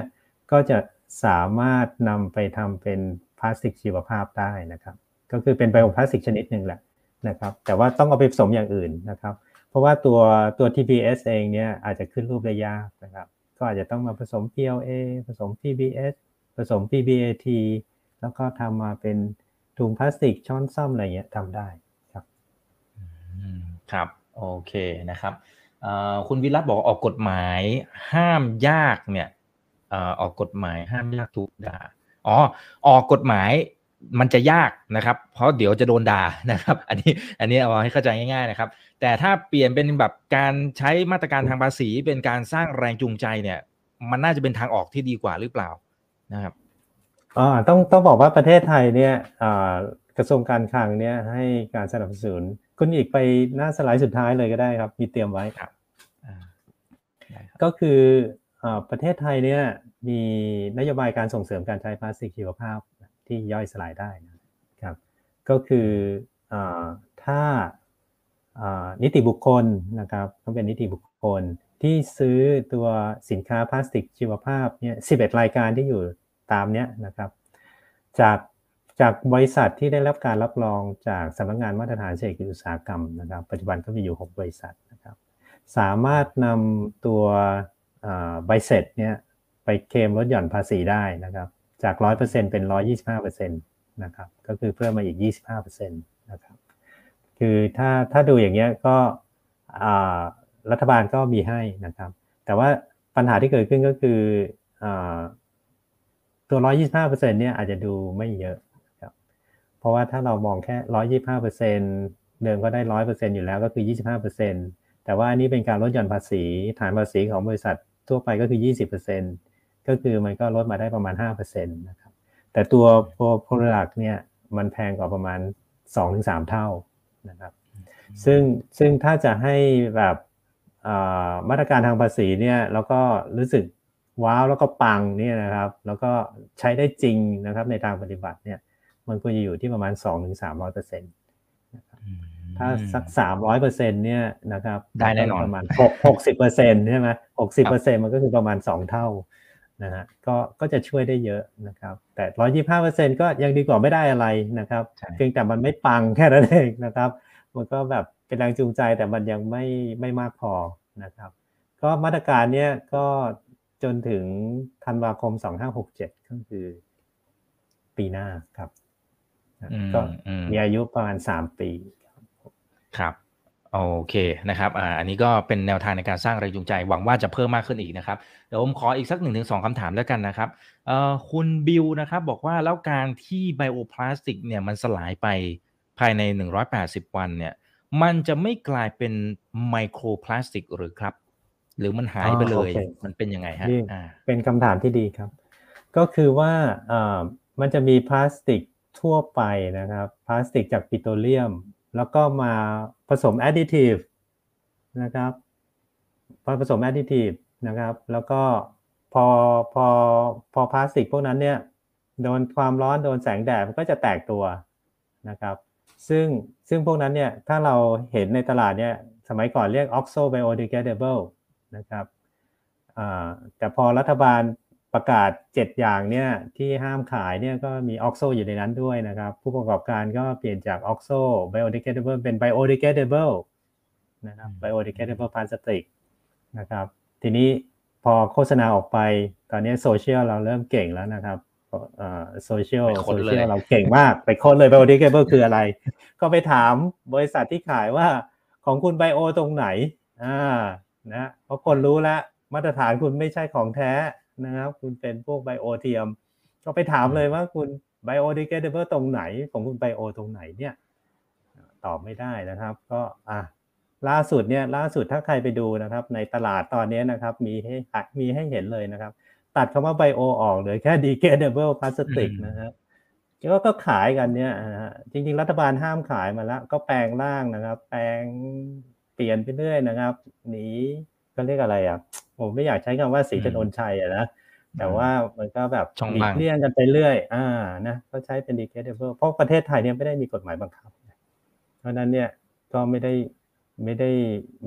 ก็จะสามารถนำไปทำเป็นพลาสติกชีวภาพได้นะครับ ก็คือเป็นไบโอพลาสติกชนิดหนึ่งแหละนะครับ แต่ว่าต้องเอาไปผสมอย่างอื่นนะครับ เพราะว่าตัวตัว TPS เองเนี่ยอาจจะขึ้นรูปได้ยากนะครับ ก็อาจจะต้องมาผสม PLA ผสม PBS ผสม PBAT แล้วก็ทำมาเป็น ถุงพลาสติกช้อนซ่อมอะไรเงี้ยทำได้ครับครับโอเคนะครับเอ่อคุณวิรัตบอกออกกฎหมายห้ามยากเนี่ยเอ่อออกกฎหมายห้ามยากถูกด่าอ๋อออกกฎหมายมันจะยากนะครับ เพราะเดี๋ยวจะโดนด่านะครับ อันนี้อันนี้เอาให้เข้าใจง่ายๆนะครับ แต่ถ้าเปลี่ยนเป็นแบบการใช้มาตรการทางภาษีเป็นการสร้างแรงจูงใจเนี่ย มันน่าจะเป็นทางออกที่ดีกว่าหรือเปล่านะครับ อ่าต้องต้องบอกว่าประเทศไทยเนี่ยอ่ากระทรวงการคลังเนี่ยให้การสนับสนุนคุณอีกไปหน้าสไลด์สุดท้ายเลยก็ได้ครับ มีเตรียมไว้ครับอ่าได้ครับก็คืออาประเทศไทยเนี่ยมีนโยบายการส่งเสริมการใช้พลาสติกชีวภาพที่ย่อยสลายได้นะครับ ก็คืออาถ้าอ่านิติบุคคลนะครับต้องเป็นนิติบุคคลที่ซื้อตัวสินค้าพลาสติกชีวภาพเนี่ย11 รายการที่อยู่ ตามเนี้ยนะครับ จากจากบริษัทที่ได้รับการรับรองจากสำนักงานมาตรฐานเศรษฐกิจอุตสาหกรรมนะครับ ปัจจุบันก็มีอยู่ 6 บริษัทนะครับ สามารถนำตัวใบเสร็จเนี่ยไปเคลมลดหย่อนภาษีได้นะครับ จาก 100%เป็น 125%นะครับ ก็คือเพิ่มมาอีก 25%นะครับ คือถ้าถ้าดูอย่างเงี้ยก็อ่ารัฐบาลก็มีให้นะครับ แต่ว่าปัญหาที่เกิดขึ้นก็คืออา ตัว 125%เนี่ยอาจจะดูไม่เยอะครับเพราะว่าถ้าเรามองแค่ 125%เดิมก็ได้ 100%อยู่แล้วก็คือ 25%แต่ว่าอันนี้เป็นการลดหย่อนภาษีฐานภาษีของบริษัททั่วไปก็คือ 20%ก็คือมันก็ลดมาได้ประมาณ5%นะครับแต่ตัว product เนี่ยมันแพงกว่าประมาณ 2-3 เท่านะครับซึ่งซึ่งถ้าจะให้แบบมาตรการทางภาษีเนี่ยแล้วก็รู้สึก ว้าวแล้วก็ปังเนี่ยนะครับ แล้วก็ใช้ได้จริงนะครับ ในทางปฏิบัติเนี่ย มันควรจะอยู่ที่ประมาณ 2-300%เปอร์เซ็นต์ถ้าสัก300%เนี่ยนะครับได้แน่นอนประมาณ6 60%ใช่ไหม60%มันก็คือประมาณ2เท่านะฮะก็ก็จะช่วยได้เยอะนะครับ แต่125%ก็ยังดีกว่าไม่ได้อะไรนะครับใช่เพียงแต่มันไม่ปังแค่นั้นเองนะครับ มันก็แบบเป็นแรงจูงใจแต่มันยังไม่ไม่มากพอนะครับ ก็มาตรการเนี้ยก็ จนถึงธันวาคม 2567 ก็คือปีหน้าครับอืมก็อืมมีอายุประมาณ 3 ปี ครับโอเคนะครับอ่าอันนี้ก็เป็นแนวทางในการสร้างแรงจูงใจ หวังว่าจะเพิ่มมากขึ้นอีกนะครับ เดี๋ยวผมขออีกสักหนึ่งถึงสองคำถามแล้วกันนะครับเอ่อคุณบิวนะครับบอกว่าแล้วการที่ไบโอพลาสติกเนี่ยมันสลายไปภายใน 180 วันเนี่ย มันจะไม่กลายเป็นไมโครพลาสติกหรือครับ หรือมันหายไปเลยอ๋อโอเคมันเป็นยังไงฮะนี่อ่าเป็นคำถามที่ดีครับ ก็คือว่าเอ่อมันจะมีพลาสติกทั่วไปนะครับ พลาสติกจากปิโตรเลียม แล้วก็มาผสม additive นะครับพอผสม additive นะครับ แล้วก็พอพอพอพลาสติกพวกนั้นเนี่ยโดนความร้อนโดนแสงแดดมันก็จะแตกตัวนะครับ ซึ่งซึ่งพวกนั้นเนี่ยถ้าเราเห็นในตลาดเนี่ยสมัยก่อนเรียก oxo biodegradable นะครับอ่าแต่พอรัฐบาลประกาศ 7 อย่างเนี่ยที่ห้ามขายเนี่ยก็มีออกโซอยู่ในนั้นด้วยนะครับ ผู้ประกอบการก็เปลี่ยนจากออกโซ biodegradable เป็น biodegradable นะครับ biodegradable plastic นะครับ ทีนี้พอโฆษณาออกไปตอนนี้โซเชียลเราเริ่มเก่งแล้วนะครับโซเชียลไปค้โซนเลยเชียลเราเก่งมาก ไปค้นเลย biodegradable คืออะไร ก็ไปถามบริษัทที่ขายว่าของคุณไบโอตรงไหนอ่า นะเพราะคนรู้แล้วมาตรฐานคุณไม่ใช่ของแท้นะครับ คุณเป็นพวก bio เทียม ก็ไปถามเลยว่าคุณ biodegradable ตรงไหน ของคุณ bio ตรงไหนเนี่ยตอบไม่ได้นะครับ ก็อะล่าสุดเนี่ยล่าสุดถ้าใครไปดูนะครับ ในตลาดตอนนี้นะครับ มีให้มีให้เห็นเลยนะครับ ตัดคำว่า bio ออกเหลือแค่ degradable plastic นะฮะก็ก็ขายกันเนี่ยนะฮะจริง ๆ รัฐบาลห้ามขายมาแล้ว ก็แปลงร่างนะครับ แปลงเปลี่ยนไปเรื่อยนะครับหนีก็เรียกอะไรอะผมไม่อยากใช้คำว่าศรีธนญชัยอะนะแต่ว่ามันก็แบบช่องหลีว่ากงเลี่ยงกันไปเรื่อย อ่านะก็ใช้เป็น degradable เพราะประเทศไทยเนี่ยไม่ได้มีกฎหมายบังคับ เพราะฉะนั้นเนี่ยก็ไม่ได้ไม่ได้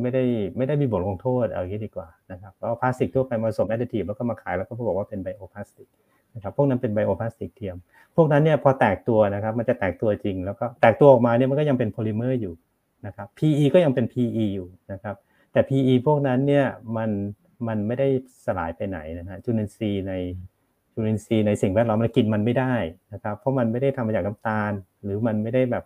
ไม่ได้ไม่ได้มีบทลงโทษเอาอย่างนี้ดีกว่านะครับเพราะพลาสติกทั่วไปมาผสม additive แล้วก็มาขายแล้วก็บอกว่าเป็นไบโอพลาสติกนะครับพวกนั้นเป็นไบโอพลาสติกเทียม พวกนั้นเนี่ยพอแตกตัวนะครับ มันจะแตกตัวจริง แล้วก็แตกตัวออกมาเนี่ยมันก็ยังเป็นโพลิเมอร์อยู่ นะครับ PE ก็ยังเป็น PE อยู่นะครับ แต่ PE พวกนั้นเนี่ยมันมันไม่ได้สลายไปไหนนะฮะจุลินทรีย์ในจุลินทรีย์ในสิ่งแวดล้อมมันกินมันไม่ได้นะครับ เพราะมันไม่ได้ทำมาจากน้ำตาล หรือมันไม่ได้แบบ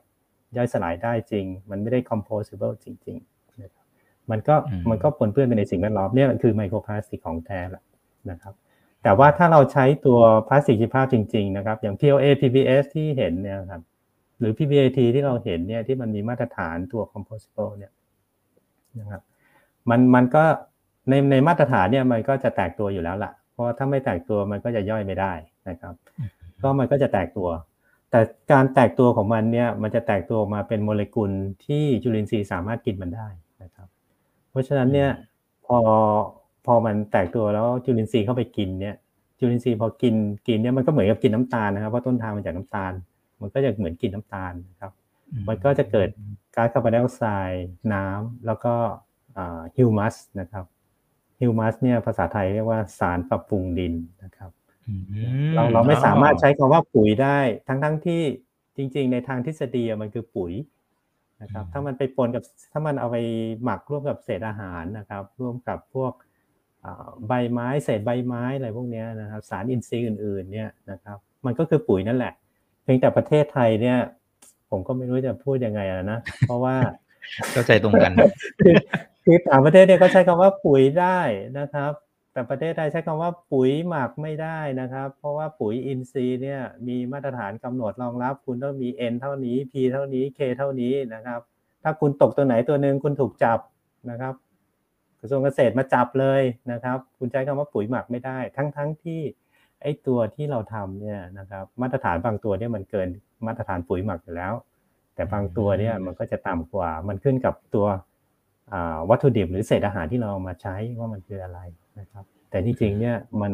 ย่อยสลายได้จริง มันไม่ได้ composable จริงๆนะครับมันก็อืมมันก็ปนเปื้อนไปในสิ่งแวดล้อมเนี่ยคือไมโครพลาสติกของแท้แหละนะครับ แต่ว่าถ้าเราใช้ตัวพลาสติกชีวภาพจริง ๆ นะครับ อย่าง PLA PBS ที่เห็นเนี่ยครับ หรือ PBAT ที่เราเห็นเนี่ยที่มันมีมาตรฐานตัว composable เนี่ยนะครับมันมันก็ในในมาตรฐานเนี่ยมันก็จะแตกตัวอยู่แล้วล่ะ เพราะว่าถ้าไม่แตกตัวมันก็จะย่อยไม่ได้นะครับ ก็มันก็จะแตกตัว แต่การแตกตัวของมันเนี่ยมันจะแตกตัวออกมาเป็นโมเลกุลที่จุลินทรีย์สามารถกินมันได้นะครับ เพราะฉะนั้นเนี่ยพอพอมันแตกตัวแล้วจุลินทรีย์เข้าไปกินเนี่ยจุลินทรีย์พอกินกินเนี่ยมันก็เหมือนกับกินน้ำตาลนะครับเพราะต้นทางมาจากน้ำตาล มันก็จะเหมือนกินน้ำตาลนะครับ มันก็จะเกิดก๊าซคาร์บอนไดออกไซด์น้ำแล้วก็ฮิวมัสนะครับฮิวมัสเนี่ยภาษาไทยเรียกว่าสารปรับปรุงดินนะครับอืมเราเราไม่สามารถใช้คำว่าปุ๋ยได้ ทั้งทั้งที่จริง ๆ ในทางทฤษฎีอะมันคือปุ๋ยนะครับ ถ้ามันไปปนกับถ้ามันเอาไปหมักร่วมกับเศษอาหารนะครับ ร่วมกับพวกอ่าใบไม้เศษใบไม้อะไรพวกเนี้ยนะครับ สารอินทรีย์อื่น ๆ เนี่ยนะครับ มันก็คือปุ๋ยนั่นแหละเพียงแต่ประเทศไทยเนี่ย ผมก็ไม่รู้จะพูดยังไงอะนะ เพราะว่าเข้าใจตรงกันคือคือต่างประเทศเนี่ยก็ใช้คำว่าปุ๋ยได้นะครับ แต่ประเทศไทยใช้คำว่าปุ๋ยหมักไม่ได้นะครับ เพราะว่าปุ๋ยอินทรีย์เนี่ยมีมาตรฐานกำหนดรองรับ คุณต้องมี N เท่านี้ P เท่านี้ K เท่านี้นะครับ ถ้าคุณตกตัวไหนตัวหนึ่งคุณถูกจับนะครับ กระทรวงเกษตรมาจับเลยนะครับ คุณใช้คำว่าปุ๋ยหมักไม่ได้ ทั้งทั้งที่ ไอ้ตัวที่เราทำเนี่ยนะครับ มาตรฐานบางตัวเนี่ยมันเกินมาตรฐานปุ๋ยหมักอยู่แล้ว แต่บางตัวเนี่ยมันก็จะต่ำกว่า มันขึ้นกับตัวอ่าวัตถุดิบหรือเศษอาหารที่เราเอามาใช้ว่ามันคืออะไรนะครับ แต่ที่จริงเนี่ยมัน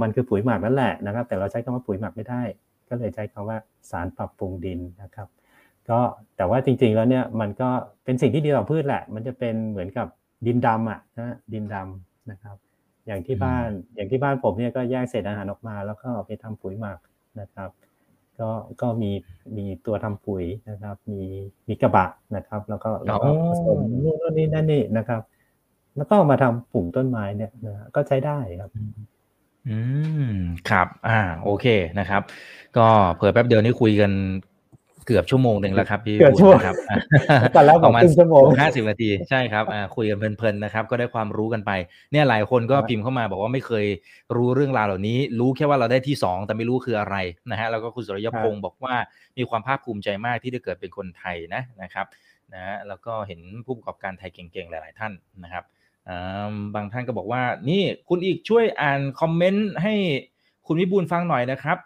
มันคือปุ๋ยหมักนั่นแหละนะครับ แต่เราใช้คำว่าปุ๋ยหมักไม่ได้ ก็เลยใช้คำว่าสารปรับปรุงดินนะครับ ก็แต่ว่าจริง ๆแล้วเนี่ยมันก็เป็นสิ่งที่ดีต่อพืชแหละ มันจะเป็นเหมือนกับดินดำอะนะดินดำนะครับ อย่างที่บ้านอย่างที่บ้านผมเนี่ยก็แยกเศษอาหารออกมา แล้วก็เอาไปทำปุ๋ยหมักนะครับ ก็ก็มีมีตัวทำปุ๋ยนะครับ มีมีกระบะนะครับ แล้วก็แล้วก็อ๋อผสมนู่นนี่นั่นนี่นะครับ แล้วก็เอามาทำปลูกต้นไม้เนี่ยนะฮะก็ใช้ได้ครับ อืมครับ อ่า โอเคนะครับ ก็เผื่อแป๊บเดียวนี่คุยกัน เกือบชั่วโมงหนึ่งแล้วครับพี่เกือบชั่วโมงบุญนะครับตอนแรกบอกประมาณครึ่งชั่วโมงห้าสิบนาทีใช่ครับอ่าคุยกันเพลินๆนะครับ ก็ได้ความรู้กันไป เนี่ยหลายคนก็ครับพิมพ์เข้ามาบอกว่าไม่เคยรู้เรื่องราวเหล่านี้ รู้แค่ว่าเราได้ที่สองแต่ไม่รู้คืออะไรนะฮะแล้วก็คุณสุริยพงศ์บอกว่ามีความภาคภูมิใจมากที่ได้เกิดเป็นคนไทยนะนะครับนะฮะแล้วก็เห็นผู้ประกอบการไทยเก่งๆหลาย ๆ ท่านนะครับอ่าบางท่านก็บอกว่านี่คุณอีกช่วยอ่านคอมเมนต์ให้คุณวิบูลย์ฟังหน่อยนะครับ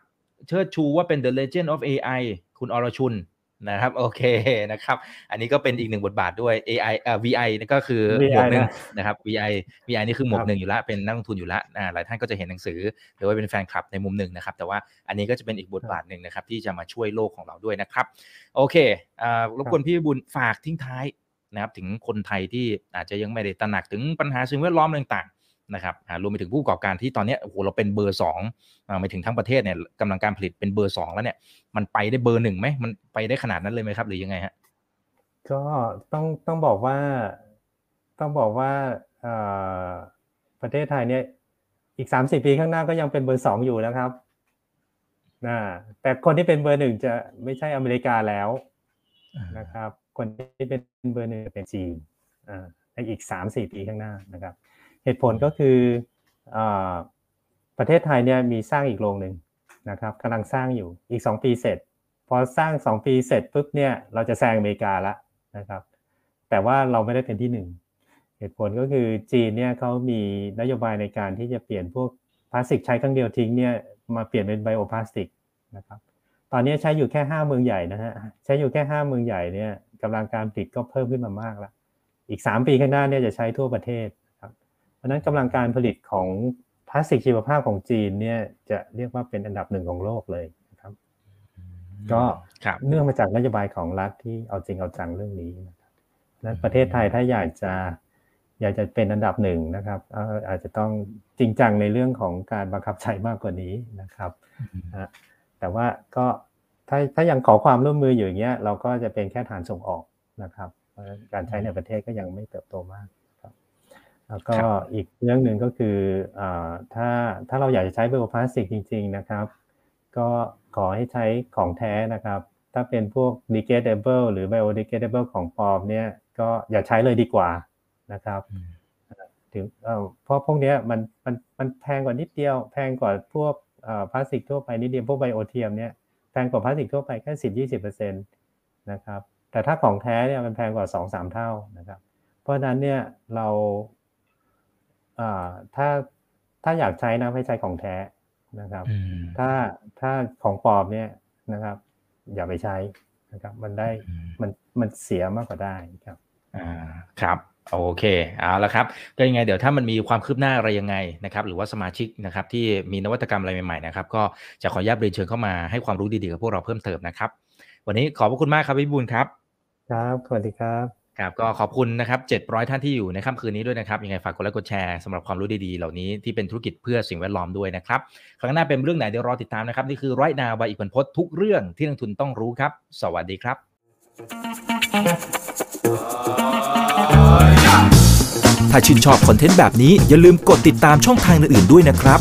เชิดชูว่าเป็น The Legend of AI คุณอรชุนนะครับโอเคนะครับ อันนี้ก็เป็นอีกหนึ่งบทบาทด้วย AI เอ่อ VI นี่ก็คือ VI หมวกหนึ่งนะนะครับ VI VI นี่คือหมวคกรับหนึ่งอยู่แล้วเป็นนักลงทุนอยู่แล้วอ่าหลายท่านก็จะเห็นหนังสือ หรือว่าเป็นแฟนคลับในมุมหนึ่งนะครับ แต่ว่าอันนี้ก็จะเป็นอีกบทบาทหนึ่งนะครับ ที่จะมาช่วยโลกของเราด้วยนะครับ โอเคอ่ารบกวนพี่วิบุญฝากทิ้งท้ายนะครับ ถึงคนไทยที่อาจจะยังไม่ได้ตระหนักถึงปัญหาสิ่งแวดล้อมต่างๆ นะครับอ่ารวมไปถึงผู้ประกอบการที่ตอนเนี้ยโอ้โหเราเป็นเบอร์สองอ่าไปถึงทั้งประเทศเนี่ยกำลังการผลิตเป็นเบอร์สองแล้วเนี่ยมันไปได้เบอร์หนึ่งไหมมันไปได้ขนาดนั้นเลยไหมครับ หรือยังไงฮะก็ต้องต้องบอกว่าต้องบอกว่าเอ่อประเทศไทยเนี่ยอีกสามสิบปีข้างหน้าก็ยังเป็นเบอร์สองอยู่นะครับนะแต่คนที่เป็นเบอร์หนึ่งจะไม่ใช่อเมริกาแล้วนะครับ คนที่เป็นเบอร์หนึ่งจะเป็นจีนอ่าในอีกสามสี่ปีข้างหน้านะครับ เหตุผลก็คืออประเทศไทยเนี่ยมีสร้างอีกโรงหนึ่งนะครับกำลังสร้างอยู่อีกสองปีเสร็จ พอสร้างสองปีเสร็จปุ๊บเนี่ยเราจะแซงอเมริกาละนะครับแต่ว่าเราไม่ได้เป็นที่หนึ่งเหตุผลก็คือจีนเนี่ยเขามีนโยบายในการที่จะเปลี่ยนพวกพลาสติกใช้ครั้งเดียวทิ้งเนี่ยมาเปลี่ยนเป็นไบโอพลาสติกนะครับตอนนี้ใช้อยู่แค่ห้าเมืองใหญ่นะฮะใช้อยู่แค่ห้าเมืองใหญ่เนี่ยกำลังการผลิตก็เพิ่มขึ้นมามากแล้วอีกสามปีข้างหน้าเนี่ยจะใช้ทั่วประเทศ เพราะฉะนั้นกำลังการผลิตของพลาสติกชีวภาพของจีนเนี่ยจะเรียกว่าเป็นอันดับหนึ่งของโลกเลยนะครับ ก็ครับเนื่องมาจากนโยบายของรัฐที่เอาจริงเอาจังเรื่องนี้นะครับนั้นประเทศไทยถ้าอยากจะอยากจะเป็นอันดับหนึ่งนะครับเอ่ออาจจะต้องจริงจังในเรื่องของการบังคับใช้มากกว่านี้นะครับนะแต่ว่าก็ถ้าถ้ายังขอความร่วมมืออยู่อย่างเงี้ยเราก็จะเป็นแค่ฐานส่งออกนะครับเพราะฉะนั้นการใช้ในประเทศก็ยังไม่เติบโตมากครับ แล้วก็ครับอีกเรื่องหนึ่งก็คืออาถ้าถ้าเราอยากจะใช้ไบโอพลาสติกจริง ๆนะครับ ก็ขอให้ใช้ของแท้นะครับ ถ้าเป็นพวก degradable หรือ biodegradable ของปลอมเนี่ยก็อย่าใช้เลยดีกว่านะครับอืมถึงเอ่อเพราะพวกเนี้ยมันมันมันแพงกว่านิดเดียว แพงกว่าพวกเอ่อพลาสติกทั่วไปนิดเดียวพวกไบโอเทียมเนี่ยแพงกว่าพลาสติกทั่วไปแค่สิบยี่สิบเปอร์เซ็นต์นะครับแต่ถ้าของแท้เนี่ยมันแพงกว่าสองสามเท่านะครับ เพราะฉะนั้นเนี่ยเราอ่า ถ้าถ้าอยากใช้นะให้ใช้ของแท้นะครับอืมถ้าถ้าของปลอมเนี่ยนะครับ อย่าไปใช้นะครับ มันได้อืมมันมันเสียมากกว่าได้ครับ อ่าครับโอเคเอาละครับก็ยังไงเดี๋ยวถ้ามันมีความคืบหน้าอะไรยังไงนะครับ หรือว่าสมาชิกนะครับ ที่มีนวัตกรรมอะไรใหม่ๆนะครับ ก็จะขออนุญาตเรียนเชิญเข้ามาให้ความรู้ดีๆกับพวกเราเพิ่มเติมนะครับ วันนี้ขอบพระคุณมากครับพี่บุญครับ ครับสวัสดีครับ ครับก็ขอบคุณนะครับ700 ท่านที่อยู่ในค่ำคืนนี้ด้วยนะครับยังไงฝากกดไลค์กดแชร์สำหรับความรู้ดีๆเหล่านี้ที่เป็นธุรกิจเพื่อสิ่งแวดล้อมด้วยนะครับครั้งหน้าเป็นเรื่องไหนเดี๋ยวรอติดตามนะครับนี่คือไรนาวบายอีกผลพจน์ทุกเรื่องที่นักทุนต้องรู้ครับ สวัสดีครับ ถ้าชื่นชอบคอนเทนต์แบบนี้อย่าลืมกดติดตามช่องทางอื่นๆด้วยนะครับ